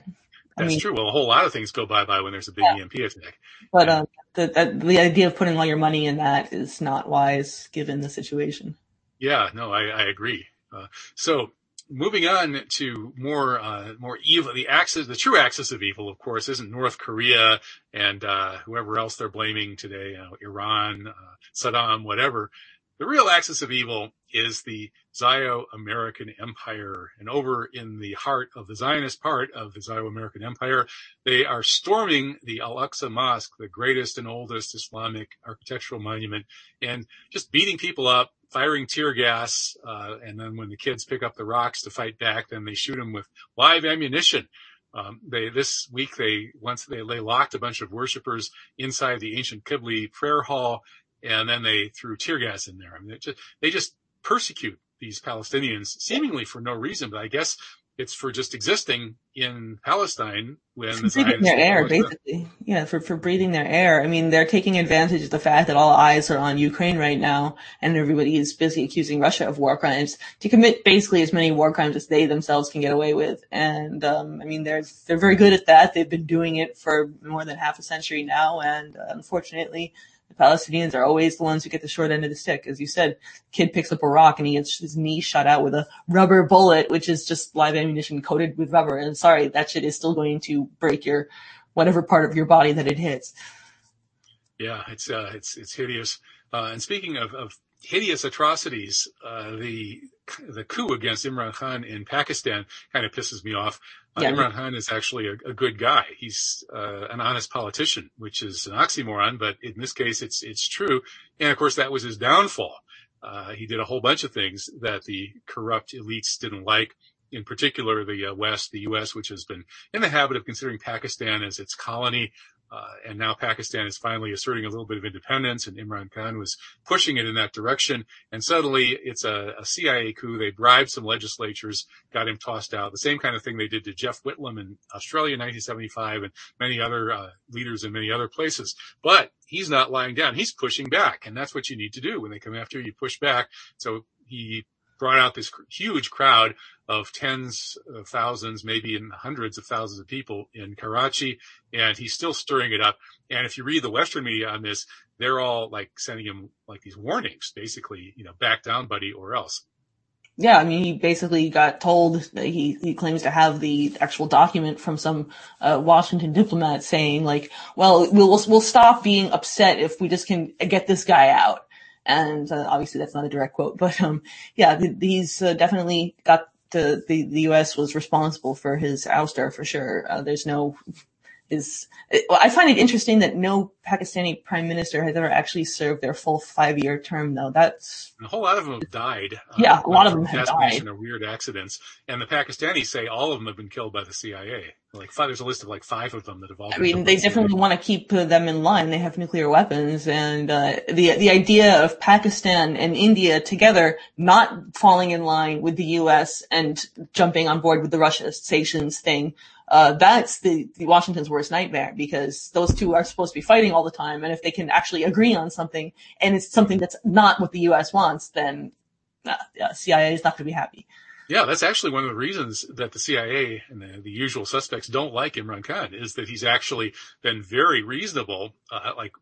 That's mean, true. Well, a whole lot of things go bye bye when there's a big yeah. EMP attack. But um, the, the the idea of putting all your money in that is not wise given the situation. Yeah, no, I, I agree. Uh, so moving on to more uh, more evil, the axis, the true axis of evil, of course, isn't North Korea and uh, whoever else they're blaming today, you know, Iran, uh, Saddam, whatever. The real axis of evil is the Zio-American Empire, and over in the heart of the Zionist part of the Zio-American Empire, they are storming the Al-Aqsa Mosque, the greatest and oldest Islamic architectural monument, and just beating people up, firing tear gas, uh, and then when the kids pick up the rocks to fight back, then they shoot them with live ammunition. Um, they this week they once they, they locked a bunch of worshippers inside the ancient Qibli prayer hall, and then they threw tear gas in there. I mean, they just, they just persecute these Palestinians seemingly for no reason, but I guess it's for just existing in Palestine when for breathing their air, basically. Yeah, for, for breathing their air. I mean, they're taking advantage of the fact that all eyes are on Ukraine right now and everybody is busy accusing Russia of war crimes to commit basically as many war crimes as they themselves can get away with. And, um, I mean, they're, they're very good at that. They've been doing it for more than half a century now. And uh, unfortunately, the Palestinians are always the ones who get the short end of the stick. As you said, kid picks up a rock and he gets his knee shot out with a rubber bullet, which is just live ammunition coated with rubber. And sorry, that shit is still going to break your, whatever part of your body that it hits. Yeah, it's, uh, it's, it's hideous. Uh, and speaking of, of hideous atrocities, uh, the, the coup against Imran Khan in Pakistan kind of pisses me off. Uh, yeah. Imran Khan is actually a, a good guy. He's uh, an honest politician, which is an oxymoron, but in this case, it's it's true. And of course, that was his downfall. Uh, he did a whole bunch of things that the corrupt elites didn't like. In particular, the uh, West, the U.S., which has been in the habit of considering Pakistan as its colony, uh, and now Pakistan is finally asserting a little bit of independence, and Imran Khan was pushing it in that direction. And suddenly, it's a, a, CIA coup. They bribed some legislatures, got him tossed out. The same kind of thing they did to Jeff Whitlam in Australia in 1975, and many other uh, leaders in many other places. But he's not lying down. He's pushing back, and that's what you need to do when they come after you. You push back. So he brought out this huge crowd of tens of thousands, maybe in hundreds of thousands of people in Karachi, and he's still stirring it up. And if you read the Western media on this, they're all like sending him like these warnings, basically, you know, back down, buddy, or else. Yeah, I mean, he basically got told that he, he claims to have the actual document from some uh, Washington diplomat saying like, well, we'll we'll stop being upset if we just can get this guy out. And uh, obviously that's not a direct quote, [LAUGHS] but um, yeah, he's uh, definitely got the, the the U.S. was responsible for his ouster for sure. Uh, there's no is, well, I find it interesting that no Pakistani prime minister has ever actually served their full five year term though. That's a whole lot of them have died. Yeah, uh, a lot of them have died. Or weird accidents. And the Pakistanis say all of them have been killed by the CIA. Like there's a list of like five of them that have all. I mean, they definitely want to keep them in line. They have nuclear weapons, and uh, the the idea of Pakistan and India together not falling in line with the U.S. and jumping on board with the Russia sanctions thing uh, that's the, the Washington's worst nightmare because those two are supposed to be fighting all the time. And if they can actually agree on something and it's something that's not what the U.S. wants, then uh, CIA is not going to be happy. Yeah, that's actually one of the reasons that the CIA and the, the, usual suspects don't like Imran Khan is that he's actually been very reasonable, uh, like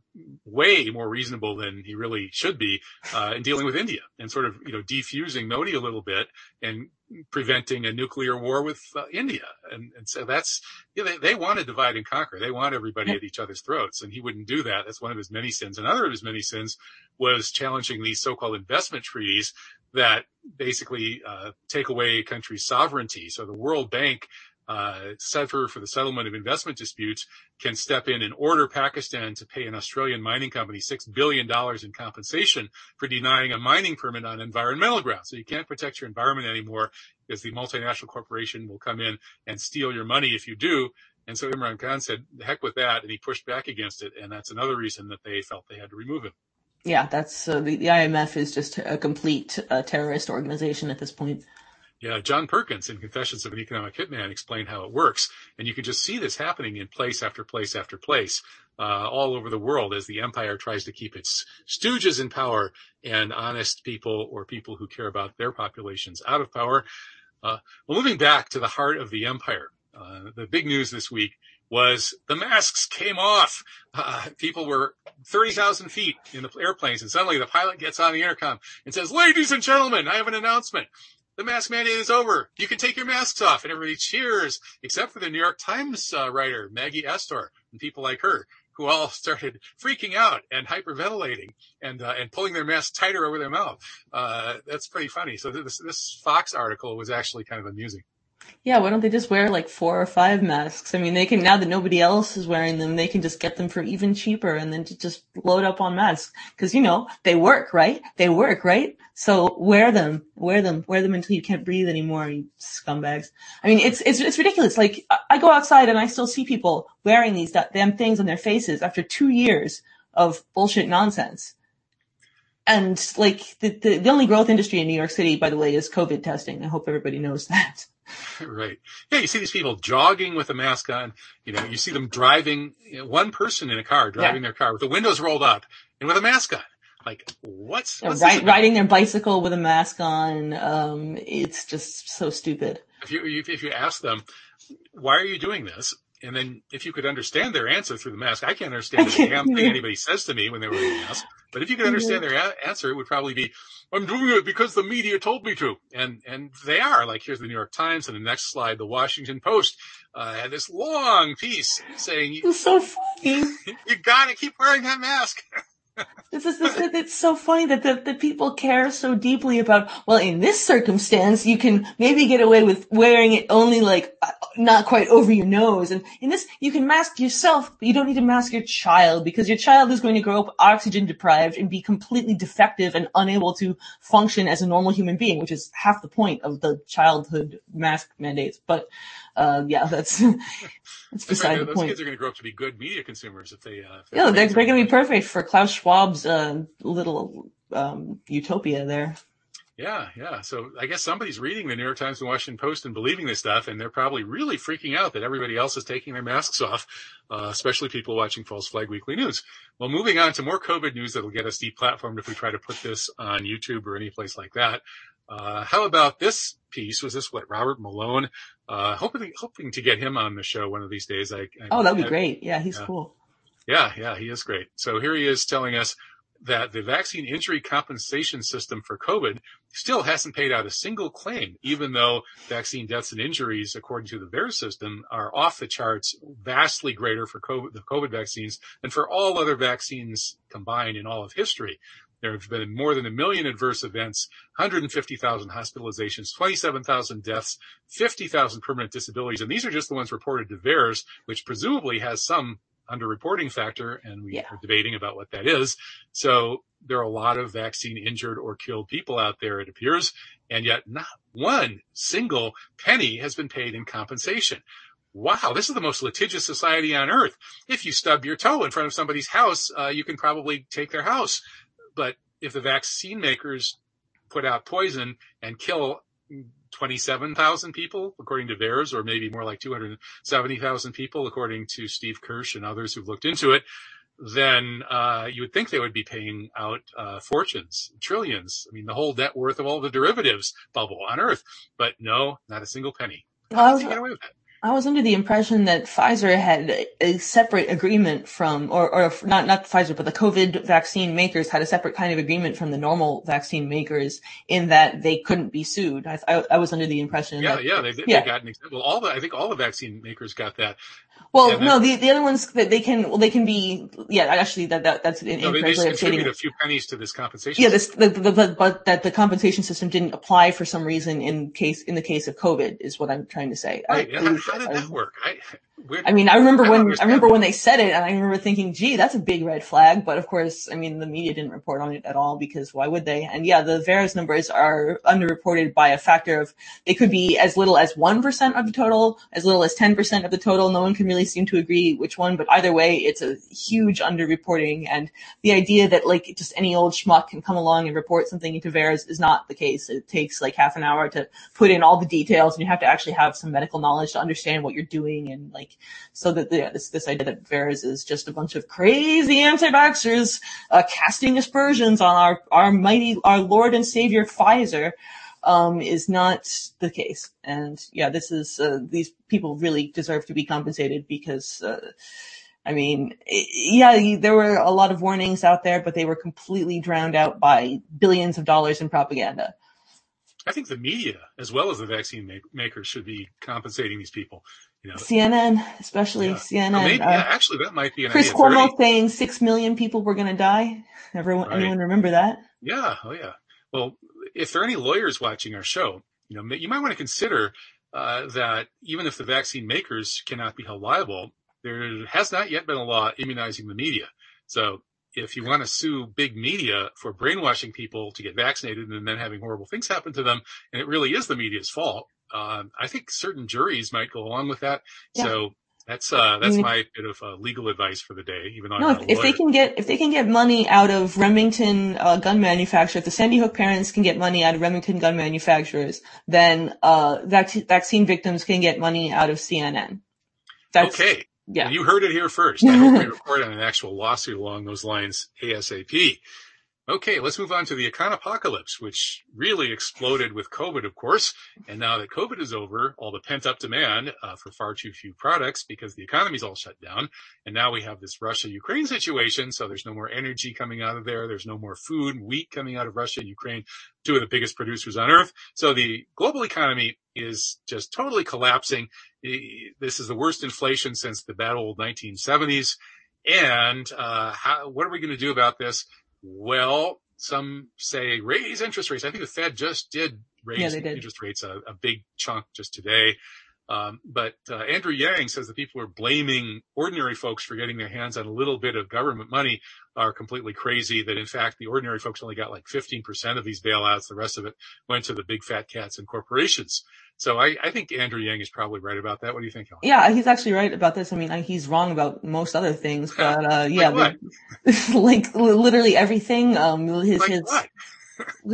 way more reasonable than he really should be, uh, in dealing with India and sort of, you know, defusing Modi a little bit and preventing a nuclear war with uh, India. And, and so that's, you know, they, they want to divide and conquer. They want everybody at each other's throats and he wouldn't do that. That's one of his many sins. Another of his many sins was challenging these so-called investment treaties that basically uh, take away a country's sovereignty. So the World Bank uh, Center for the Settlement of Investment Disputes can step in and order Pakistan to pay an Australian mining company $6 billion in compensation for denying a mining permit on environmental grounds. So you can't protect your environment anymore because the multinational corporation will come in and steal your money if you do. And so Imran Khan said, heck with that. And he pushed back against it. And that's another reason that they felt they had to remove him yeah, that's uh, the, the IMF is just a complete uh, terrorist organization at this point. Yeah, John Perkins in Confessions of an Economic Hitman explained how it works, and you can just see this happening in place after place after place, uh, all over the world as the empire tries to keep its stooges in power and honest people or people who care about their populations out of power. Uh, well, moving back to the heart of the empire, uh, the big news this week was the masks came off. Uh, people were 30,000 feet in the airplanes and suddenly the pilot gets on the intercom and says, ladies and gentlemen, I have an announcement. The mask mandate is over. You can take your masks off and everybody cheers except for the New York Times uh, writer, Maggie Astor and people like her who all [LAUGHS] started freaking out and hyperventilating and uh, and pulling their masks tighter over their mouth. Uh, that's pretty funny. So this this Fox article was actually kind of amusing. Yeah, why don't they just wear like four or five masks? I mean, they can, now that nobody else is wearing them, they can just get them for even cheaper and then just load up on masks. Cause you know, they work, right? They work, right? So wear them, wear them, wear them until you can't breathe anymore, you scumbags. I mean, it's, it's, it's ridiculous. Like, I go outside and I still see people wearing these damn things on their faces after two years of bullshit nonsense. And like, the, the, the only growth industry in New York City, by the way, is COVID testing. I hope everybody knows that. [LAUGHS] right. Yeah, you see these people jogging with a mask on. You know, you see them driving, you know, one person in a car driving yeah. their car with the windows rolled up and with a mask on. Like, what's, what's yeah, riding their bicycle with a mask on? Um, it's just so stupid. If you if you ask them, why are you doing this? And then if you could understand their answer through the mask, I can't understand the damn thing anybody says to me when they wear a mask. But if you could understand their a- answer, it would probably be, I'm doing it because the media told me to. And, and they are. Like here's the New York Times and the next slide, the Washington Post, uh, had this long piece saying, It's so funny. [LAUGHS] you gotta keep wearing that mask. [LAUGHS] This is this, it's so funny that the, the people care so deeply about, well, in this circumstance, you can maybe get away with wearing it only like uh, not quite over your nose. And in this, you can mask yourself, but you don't need to mask your child because your child is going to grow up oxygen deprived and be completely defective and unable to function as a normal human being, which is half the point of the childhood mask mandates. But, uh, yeah, that's, [LAUGHS] that's beside the those point. kids are going to grow up to be good media consumers if they, uh, if yeah, they're, they're going to be perfect for Klaus Schwab's, uh, little, um, utopia there. Yeah, yeah. So I guess somebody's reading the New York Times and Washington Post and believing this stuff, and they're probably really freaking out that everybody else is taking their masks off, uh, especially people watching False Flag Weekly News. Well, moving on to more COVID news that'll get us deplatformed if we try to put this on YouTube or any place like that. Uh, how about this piece? Was this what Robert Malone? Uh, hoping hoping to get him on the show one of these days. I, I oh, that'd be I, great. Yeah, he's cool. Yeah, yeah, he is great. So here he is telling us that the vaccine injury compensation system for COVID still hasn't paid out a single claim, even though vaccine deaths and injuries, according to the VAERS system, are off the charts, vastly greater for COVID, the COVID vaccines than for all other vaccines combined in all of history. There have been more than a million adverse events, 150,000 hospitalizations, 27,000 deaths, 50,000 permanent disabilities. And these are just the ones reported to VAERS, which presumably has some underreporting factor, and we Yeah. are debating about what that is. So there are a lot of vaccine injured or killed people out there, it appears, and yet not one single penny has been paid in compensation. Wow, this is the most litigious society on earth. If you stub your toe in front of somebody's house, uh, you can probably take their house. But if the vaccine makers put out poison and kill 27,000 people, according to VAERS, or maybe more like 270,000 people, according to Steve Kirsch and others who've looked into it, then uh, you would think they would be paying out uh, fortunes, trillions. I mean, the whole net worth of all the derivatives bubble on Earth. But no, not a single penny. How did they get away with that? I was under the impression that Pfizer had a, a separate agreement from, or, or not, not Pfizer, but the COVID vaccine makers had a separate kind of agreement from the normal vaccine makers in that they couldn't be sued. I, I, I was under the impression Yeah, that, yeah, they, they Yeah. got an example. All the, I think all the vaccine makers got that. well, and no, the, the other ones that they can, well, they can be, yeah, actually that, that, that's an No, they, they incorrect way of stating contribute a few pennies to this compensation. Yeah, this, the, the, the, but that the compensation system didn't apply for some reason in case, in the case of COVID is what I'm trying to say. Right. I How, was- how did that work? I, I mean, I remember I when I remember when they said it, and I remember thinking, "Gee, that's a big red flag." But of course, I mean, the media didn't report on it at all because why would they? And yeah, the VAERS numbers are underreported by a factor of they could be as little as one percent of the total, as little as ten percent of the total. No one can really seem to agree which one, but either way, it's a huge underreporting. And the idea that like just any old schmuck can come along and report something into VAERS is not the case. It takes like half an hour to put in all the details, and you have to actually have some medical knowledge to understand what you're doing, and like so that this this idea that VAERS is just a bunch of crazy anti-vaxxers uh, casting aspersions on our our mighty our Lord and Savior Pfizer um, is not the case. And yeah, this is uh, these people really deserve to be compensated because. Uh, I mean, yeah, there were a lot of warnings out there, but they were completely drowned out by billions of dollars in propaganda. I think the media, as well as the vaccine ma- makers, should be compensating these people. You know, CNN, especially Yeah. CNN. Maybe, uh, yeah, actually, that might be an Chris idea. Cuomo 30 saying six million people were going to die. Everyone, Right. anyone remember that? Yeah. Oh, yeah. Well, if there are any lawyers watching our show, you know, you might want to consider uh, that even if the vaccine makers cannot be held liable, there has not yet been a law immunizing the media. So if you want to sue big media for brainwashing people to get vaccinated and then having horrible things happen to them, and it really is the media's fault, um, I think certain juries might go along with that. Yeah. So that's uh, that's my bit of uh, legal advice for the day. Even though No, not if, if they can get if they can get money out of Remington uh, gun manufacturers, if the Sandy Hook parents can get money out of Remington gun manufacturers, then uh, vac- vaccine victims can get money out of CNN. That's okay. yeah. You heard it here first. I hope we [LAUGHS] report on an actual lawsuit along those lines ASAP. Okay, let's move on to the econopocalypse, which really exploded with COVID, of course. And now that COVID is over, all the pent up demand uh, for far too few products because the economy's all shut down. And now we have this Russia Ukraine situation. So there's no more energy coming out of there. There's no more food, wheat coming out of Russia and Ukraine, two of the biggest producers on earth. So the global economy is just totally collapsing. This is the worst inflation since the bad old 1970s. And uh, how, what are we going to do about this? Well, some say raise interest rates. I think the Fed just did raise Yeah, did. interest rates a, a big chunk just today. Um, but uh, Andrew Yang says the people are blaming ordinary folks for getting their hands on a little bit of government money are completely crazy. That in fact the ordinary folks only got like 15% of these bailouts. The rest of it went to the big fat cats and corporations. So I, I think Andrew Yang is probably right about that. What do you think? Helen? Yeah, he's actually right about this. I mean, I- he's wrong about most other things, [LAUGHS] but uh, yeah, what? [LAUGHS] like literally everything. Um, his Like his what?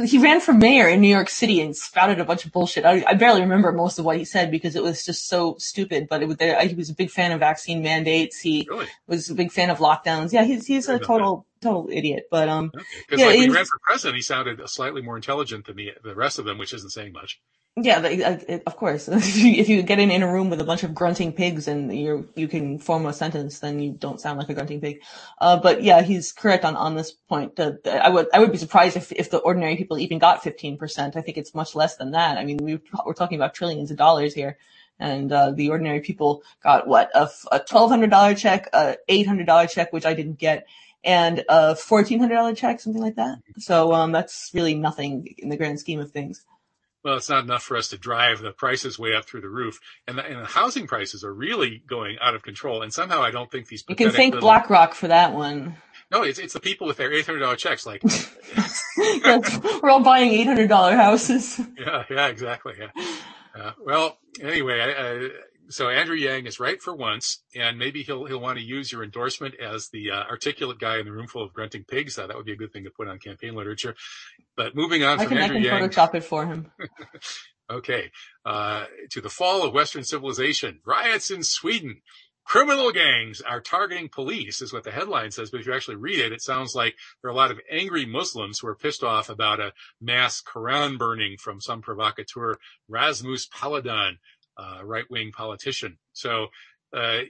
He ran for mayor in New York City and spouted a bunch of bullshit. I, I barely remember most of what he said because it was just so stupid. But it was. He was a big fan of vaccine mandates. He Really? was a big fan of lockdowns. Yeah, he's he's a total total idiot. But um, because Yeah, like when he ran for president, he sounded slightly more intelligent than the the rest of them, which isn't saying much. yeah, the, uh, of course. [LAUGHS] if you if you get in, in a room with a bunch of grunting pigs and you you can form a sentence, then you don't sound like a grunting pig. Uh, but yeah, he's correct on on this point. Uh, I would I would be surprised if if the ordinary people even got 15 percent. I think it's much less than that. I mean, we we're talking about trillions of dollars here. And uh, the ordinary people got what a twelve hundred dollar check, a eight hundred dollar check, which I didn't get, and a fourteen hundred dollar check, something like that. So um, that's really nothing in the grand scheme of things. Well, it's not enough for us to drive the prices way up through the roof, and the, and the housing prices are really going out of control. And somehow, I don't think these You can thank little- BlackRock for that one. No, it's it's the people with their eight hundred dollar checks. Like, [LAUGHS] [LAUGHS] We're all buying eight hundred dollar houses. yeah, yeah, exactly. Yeah. Uh, well, anyway, so Andrew Yang is right for once, and maybe he'll he'll want to use your endorsement as the uh, articulate guy in the room full of grunting pigs. Uh, that would be a good thing to put on campaign literature. But moving on I from can I Andrew can Yang, Photoshop it for him. [LAUGHS] okay, uh, to the fall of Western civilization, riots in Sweden. Criminal gangs are targeting police is what the headline says, but if you actually read it, it sounds like there are a lot of angry Muslims who are pissed off about a mass Quran burning from some provocateur, Rasmus Paludan, uh, right-wing politician. So, uh,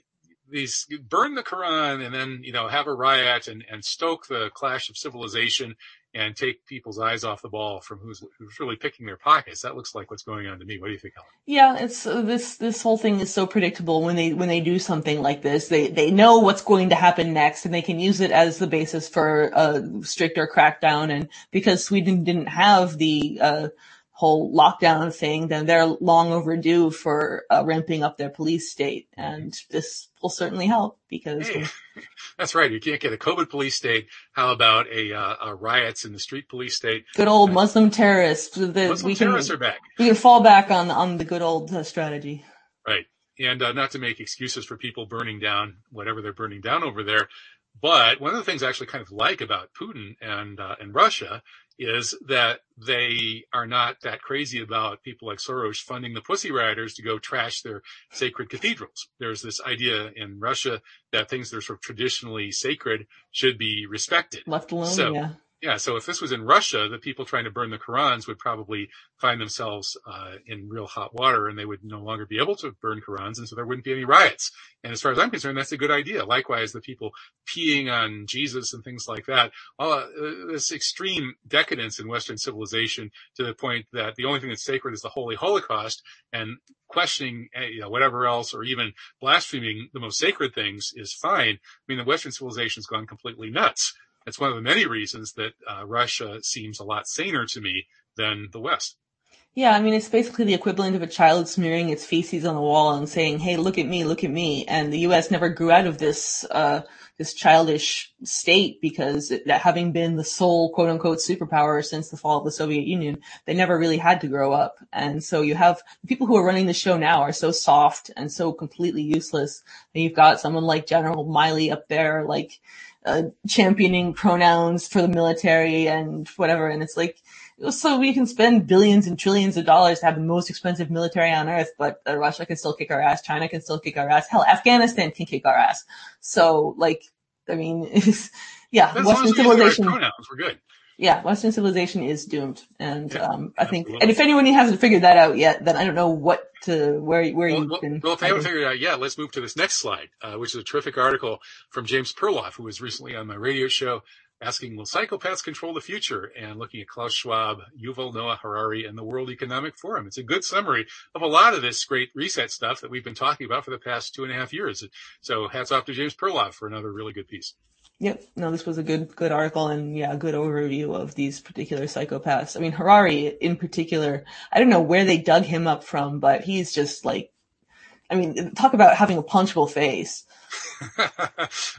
these burn the Quran and then, you know, have a riot and, and stoke the clash of civilization and take people's eyes off the ball from who's, who's really picking their pockets. That looks like what's going on to me. What do you think, Helen? Yeah, it's uh, this this whole thing is so predictable when they when they do something like this. They they know what's going to happen next, and they can use it as the basis for a stricter crackdown. And because Sweden didn't have the uh, whole lockdown thing, then they're long overdue for uh, ramping up their police state, and this will certainly help because Hey, [LAUGHS] that's right. You can't get a COVID police state. How about a, uh, a riots in the street police state? good old Muslim terrorists. The, Muslim we can terrorists are back. we can fall back on on the good old uh, strategy. Right. And uh, not to make excuses for people burning down whatever they're burning down over there, but one of the things I actually kind of like about Putin and uh, and Russia is that they are not that crazy about people like Soros funding the Pussy Rioters to go trash their sacred cathedrals. There's this idea in Russia that things that are sort of traditionally sacred should be respected. Left alone, So- yeah. Yeah, so if this was in Russia, the people trying to burn the Qurans would probably find themselves uh, in real hot water, and they would no longer be able to burn Qurans, and so there wouldn't be any riots. And as far as I'm concerned, that's a good idea. Likewise, the people peeing on Jesus and things like that, uh, this extreme decadence in Western civilization to the point that the only thing that's sacred is the Holy Holocaust, and questioning uh, you know, whatever else, or even blaspheming the most sacred things is fine. I mean, the Western civilization's gone completely nuts. It's one of the many reasons that uh, Russia seems a lot saner to me than the West. Yeah, I mean, it's basically the equivalent of a child smearing its feces on the wall and saying, "Hey, look at me, look at me." And the U.S. never grew out of this uh, this childish state because it, having been the sole quote unquote superpower since the fall of the Soviet Union, they never really had to grow up. And so you have the people who are running the show now are so soft and so completely useless. And you've got someone like General Milley up there, like uh, championing pronouns for the military and whatever. And it's like, so we can spend billions and trillions of dollars to have the most expensive military on earth, but uh, Russia can still kick our ass. China can still kick our ass. Hell, Afghanistan can kick our ass. So like, I mean, [LAUGHS] it's, yeah, Western we use the right civilization, pronouns, we're good. Yeah, Western civilization is doomed. And, Yeah, um, I think, absolutely. and if anyone hasn't figured that out yet, then I don't know what to, where, where Well, you well, can. well, if they haven't figured it out yet, let's move to this next slide, uh, which is a terrific article from James Perloff, who was recently on my radio show asking, will psychopaths control the future? And looking at Klaus Schwab, Yuval Noah Harari, and the World Economic Forum. It's a good summary of a lot of this great reset stuff that we've been talking about for the past two and a half years. So hats off to James Perloff for another really good piece. Yep. No, this was a good, good article and yeah, a good overview of these particular psychopaths. I mean, Harari in particular, I don't know where they dug him up from, but he's just like, I mean, talk about having a punchable face. [LAUGHS]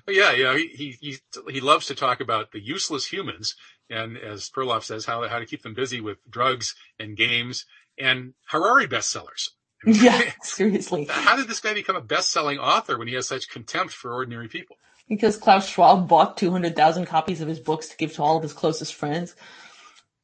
yeah, yeah, he, he, he, he loves to talk about the useless humans. And as Perloff says, how, how to keep them busy with drugs and games and Harari bestsellers. [LAUGHS] Yeah, [LAUGHS] seriously. How did this guy become a best-selling author when he has such contempt for ordinary people? Because Klaus Schwab bought 200,000 copies of his books to give to all of his closest friends.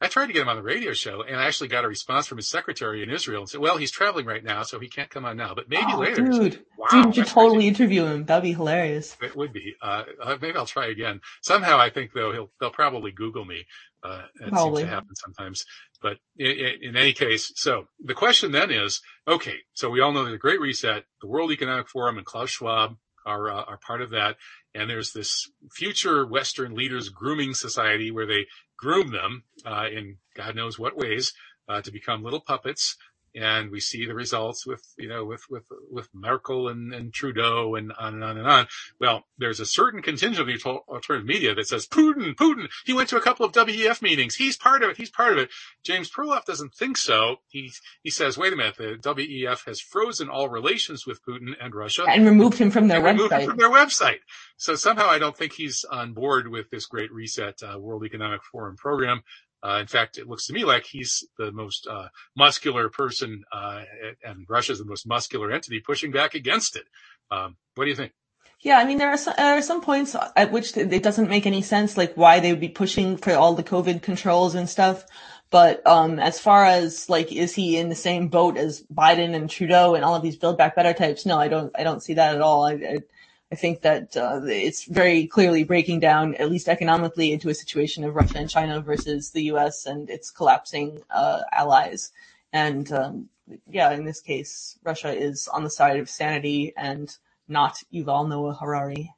I tried to get him on the radio show, and I actually got a response from his secretary in Israel and said, "Well, he's traveling right now, so he can't come on now, but maybe oh, later." dude. Wow, you should totally interview him. That'd be hilarious. It would be. Uh, uh, maybe I'll try again. Somehow, I think though he'll they'll probably Google me. Uh, it probably. seems to happen sometimes. But in, in, any case, so the question then is, okay, so we all know the Great Reset, the World Economic Forum, and Klaus Schwab are uh, are part of that. And there's this future Western leaders grooming society where they groom them uh, in God knows what ways uh, to become little puppets and we see the results with you know with with with Merkel and, and Trudeau and on and on and on. Well, there's a certain contingent of the alternative media that says Putin, Putin. He went to a couple of WEF meetings. He's part of it. He's part of it. James Perloff doesn't think so. He he says, wait a minute, the WEF has frozen all relations with Putin and Russia and removed him from their website. from their website. So somehow I don't think he's on board with this Great Reset uh, World Economic Forum program. Uh, in fact, it looks to me like he's the most uh, muscular person, uh, and Russia's the most muscular entity pushing back against it. Um, what do you think? Yeah, I mean, there are some, there are some points at which it doesn't make any sense, like why they would be pushing for all the COVID controls and stuff. But um, as far as like, is he in the same boat as Biden and Trudeau and all of these Build Back Better types? No, I don't. I don't see that at all. I, I, I think that uh, it's very clearly breaking down, at least economically, into a situation of Russia and China versus the U.S. and its collapsing uh, allies. And um, yeah, in this case, Russia is on the side of sanity and not Yuval Noah Harari.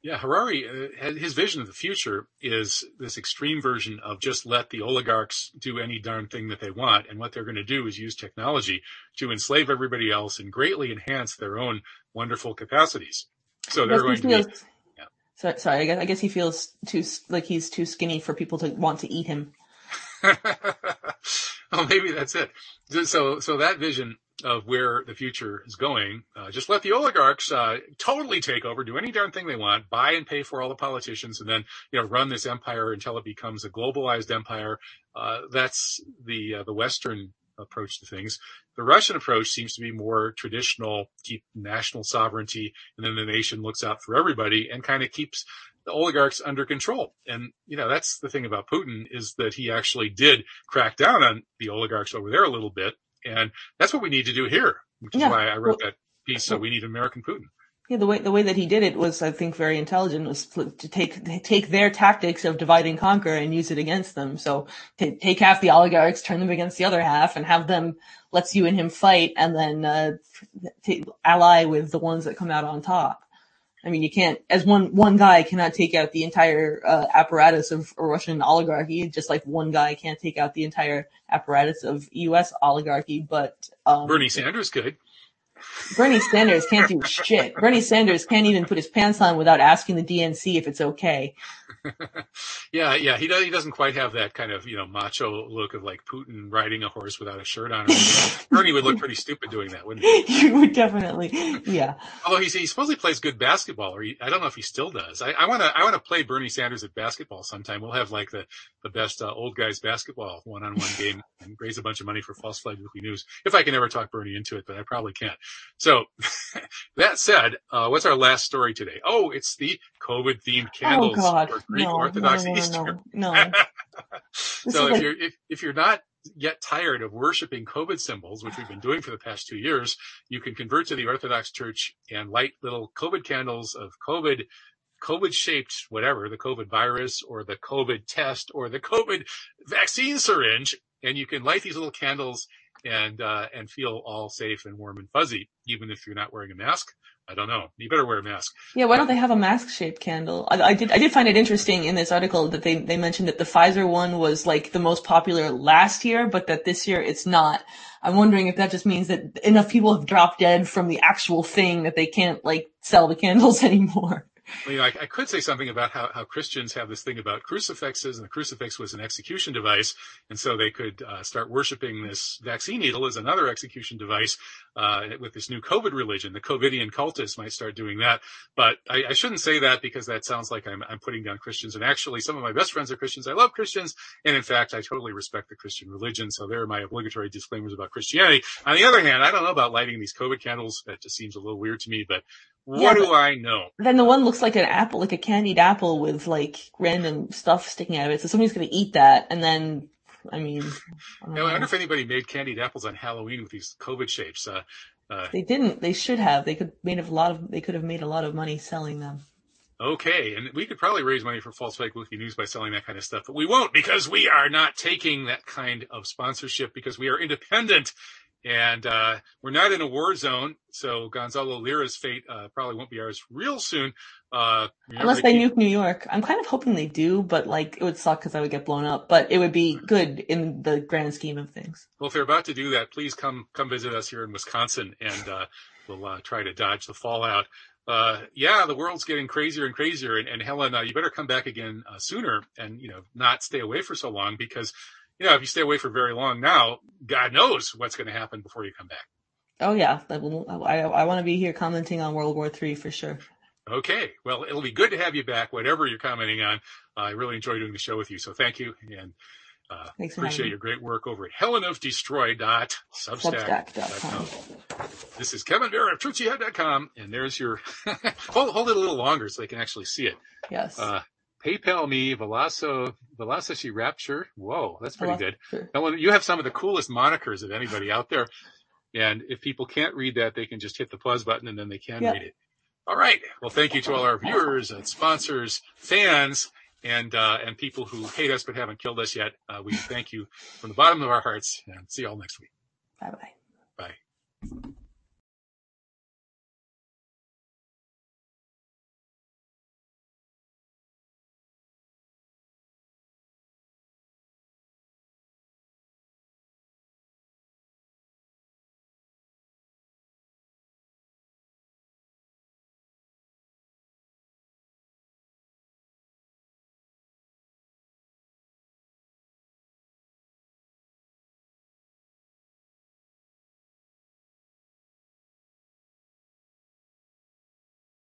Yeah, Harari, uh, his vision of the future is this extreme version of just let the oligarchs do any darn thing that they want. And what they're going to do is use technology to enslave everybody else and greatly enhance their own wonderful capacities. So they're going feels, to be. Yeah. So, sorry, I guess, I guess he feels too like he's too skinny for people to want to eat him. [LAUGHS] oh, maybe that's it. So, so that vision of where the future is going, uh, just let the oligarchs uh, totally take over, do any darn thing they want, buy and pay for all the politicians, and then you know run this empire until it becomes a globalized empire. Uh, that's the uh, the Western approach to things. The Russian approach seems to be more traditional, keep national sovereignty, and then the nation looks out for everybody and kind of keeps the oligarchs under control. And, you know, that's the thing about Putin is that he actually did crack down on the oligarchs over there a little bit. And that's what we need to do here, which is yeah. why I wrote that piece. So we need American Putin. Yeah, the way the way that he did it was, I think, very intelligent. Was to take take their tactics of divide and conquer and use it against them. So take half the oligarchs, turn them against the other half, and have them lets you and him fight, and then uh, take, ally with the ones that come out on top. I mean, you can't, as one one guy cannot take out the entire uh, apparatus of Russian oligarchy, just like one guy can't take out the entire apparatus of U.S. oligarchy. But um, Bernie Sanders could. Bernie Sanders can't do shit. Bernie Sanders can't even put his pants on without asking the DNC if it's okay. [LAUGHS] yeah, yeah, he does. He doesn't quite have that kind of you know macho look of like Putin riding a horse without a shirt on. [LAUGHS] Bernie would look pretty stupid doing that, wouldn't he? [LAUGHS] He would definitely, yeah. Although he he supposedly plays good basketball, or he, I don't know if he still does. I want to I want to play Bernie Sanders at basketball sometime. We'll have like the the best uh, old guys basketball one on one game and raise a bunch of money for False Flag Weekly News if I can ever talk Bernie into it, but I probably can't. So [LAUGHS] that said, uh, what's our last story today? Oh, it's the COVID themed oh, candles. Oh God, Greek no, Orthodox no, no, Easter. No, no. so if you're if, if you're not yet tired of worshiping COVID symbols, which we've been doing for the past two years, you can convert to the Orthodox Church and light little COVID candles of COVID COVID shaped whatever, the COVID virus or the COVID test or the COVID vaccine syringe. And you can light these little candles and, uh, and feel all safe and warm and fuzzy, even if you're not wearing a mask. I don't know. You better wear a mask. Yeah, why don't they have a mask shaped candle? I, I, did I did find it interesting in this article that they, they mentioned that the Pfizer one was like the most popular last year, but that this year it's not. I'm wondering if that just means that enough people have dropped dead from the actual thing that they can't like sell the candles [LAUGHS] anymore. You know, I, I, could say something about how, how Christians have this thing about crucifixes, and the crucifix was an execution device, and so they could uh, start worshiping this vaccine needle as another execution device uh, with this new COVID religion. The COVIDian cultists might start doing that, but I, I shouldn't say that because that sounds like I'm, I'm putting down Christians. And actually, some of my best friends are Christians. I love Christians, and in fact, I totally respect the Christian religion. So there are my obligatory disclaimers about Christianity. On the other hand, I don't know about lighting these COVID candles. That just seems a little weird to me, but what yeah, do I know? Then the one looks like an apple, like a candied apple with like random stuff sticking out of it. So somebody's going to eat that and then, I mean. I, I wonder if anybody made candied apples on Halloween with these COVID shapes. Uh, Uh, They didn't. They should have. They could made a lot of. They could have made a lot of money selling them. okay, and we could probably raise money for False Flag Weekly News by selling that kind of stuff, but we won't because we are not taking that kind of sponsorship because we are independent and uh, we're not in a war zone. So Gonzalo Lira's fate uh, probably won't be ours real soon. Uh, Unless they nuke New York. I'm kind of hoping they do, but like it would suck because I would get blown up. But it would be good in the grand scheme of things. Well, if they're about to do that, please come come visit us here in Wisconsin, and uh, we'll uh, try to dodge the fallout. Uh, yeah, the world's getting crazier and crazier, and, and Helen, uh, you better come back again uh, sooner, and you know, not stay away for so long because, you know, if you stay away for very long now, God knows what's going to happen before you come back. Oh yeah, I I want to be here commenting on World War Three for sure. Okay, well, it'll be good to have you back, whatever you're commenting on. I really enjoy doing the show with you, so thank you, and uh, appreciate your great work over at helenofdestroy.substack.com. Substack.com. This is Kevin Barrett of TruthJihad.com, and there's your [LAUGHS] hold, hold it a little longer so they can actually see it. Yes. Uh, PayPal me, Velaso, Velocicy Rapture. Whoa, that's pretty good. Ellen, you have some of the coolest monikers of anybody out there. And if people can't read that, they can just hit the pause button and then they can Yeah. read it. All right. Well, thank you to all our viewers and sponsors, fans, and uh, and people who hate us but haven't killed us yet. Uh, we thank you from the bottom of our hearts, and see you all next week. Bye bye. Bye.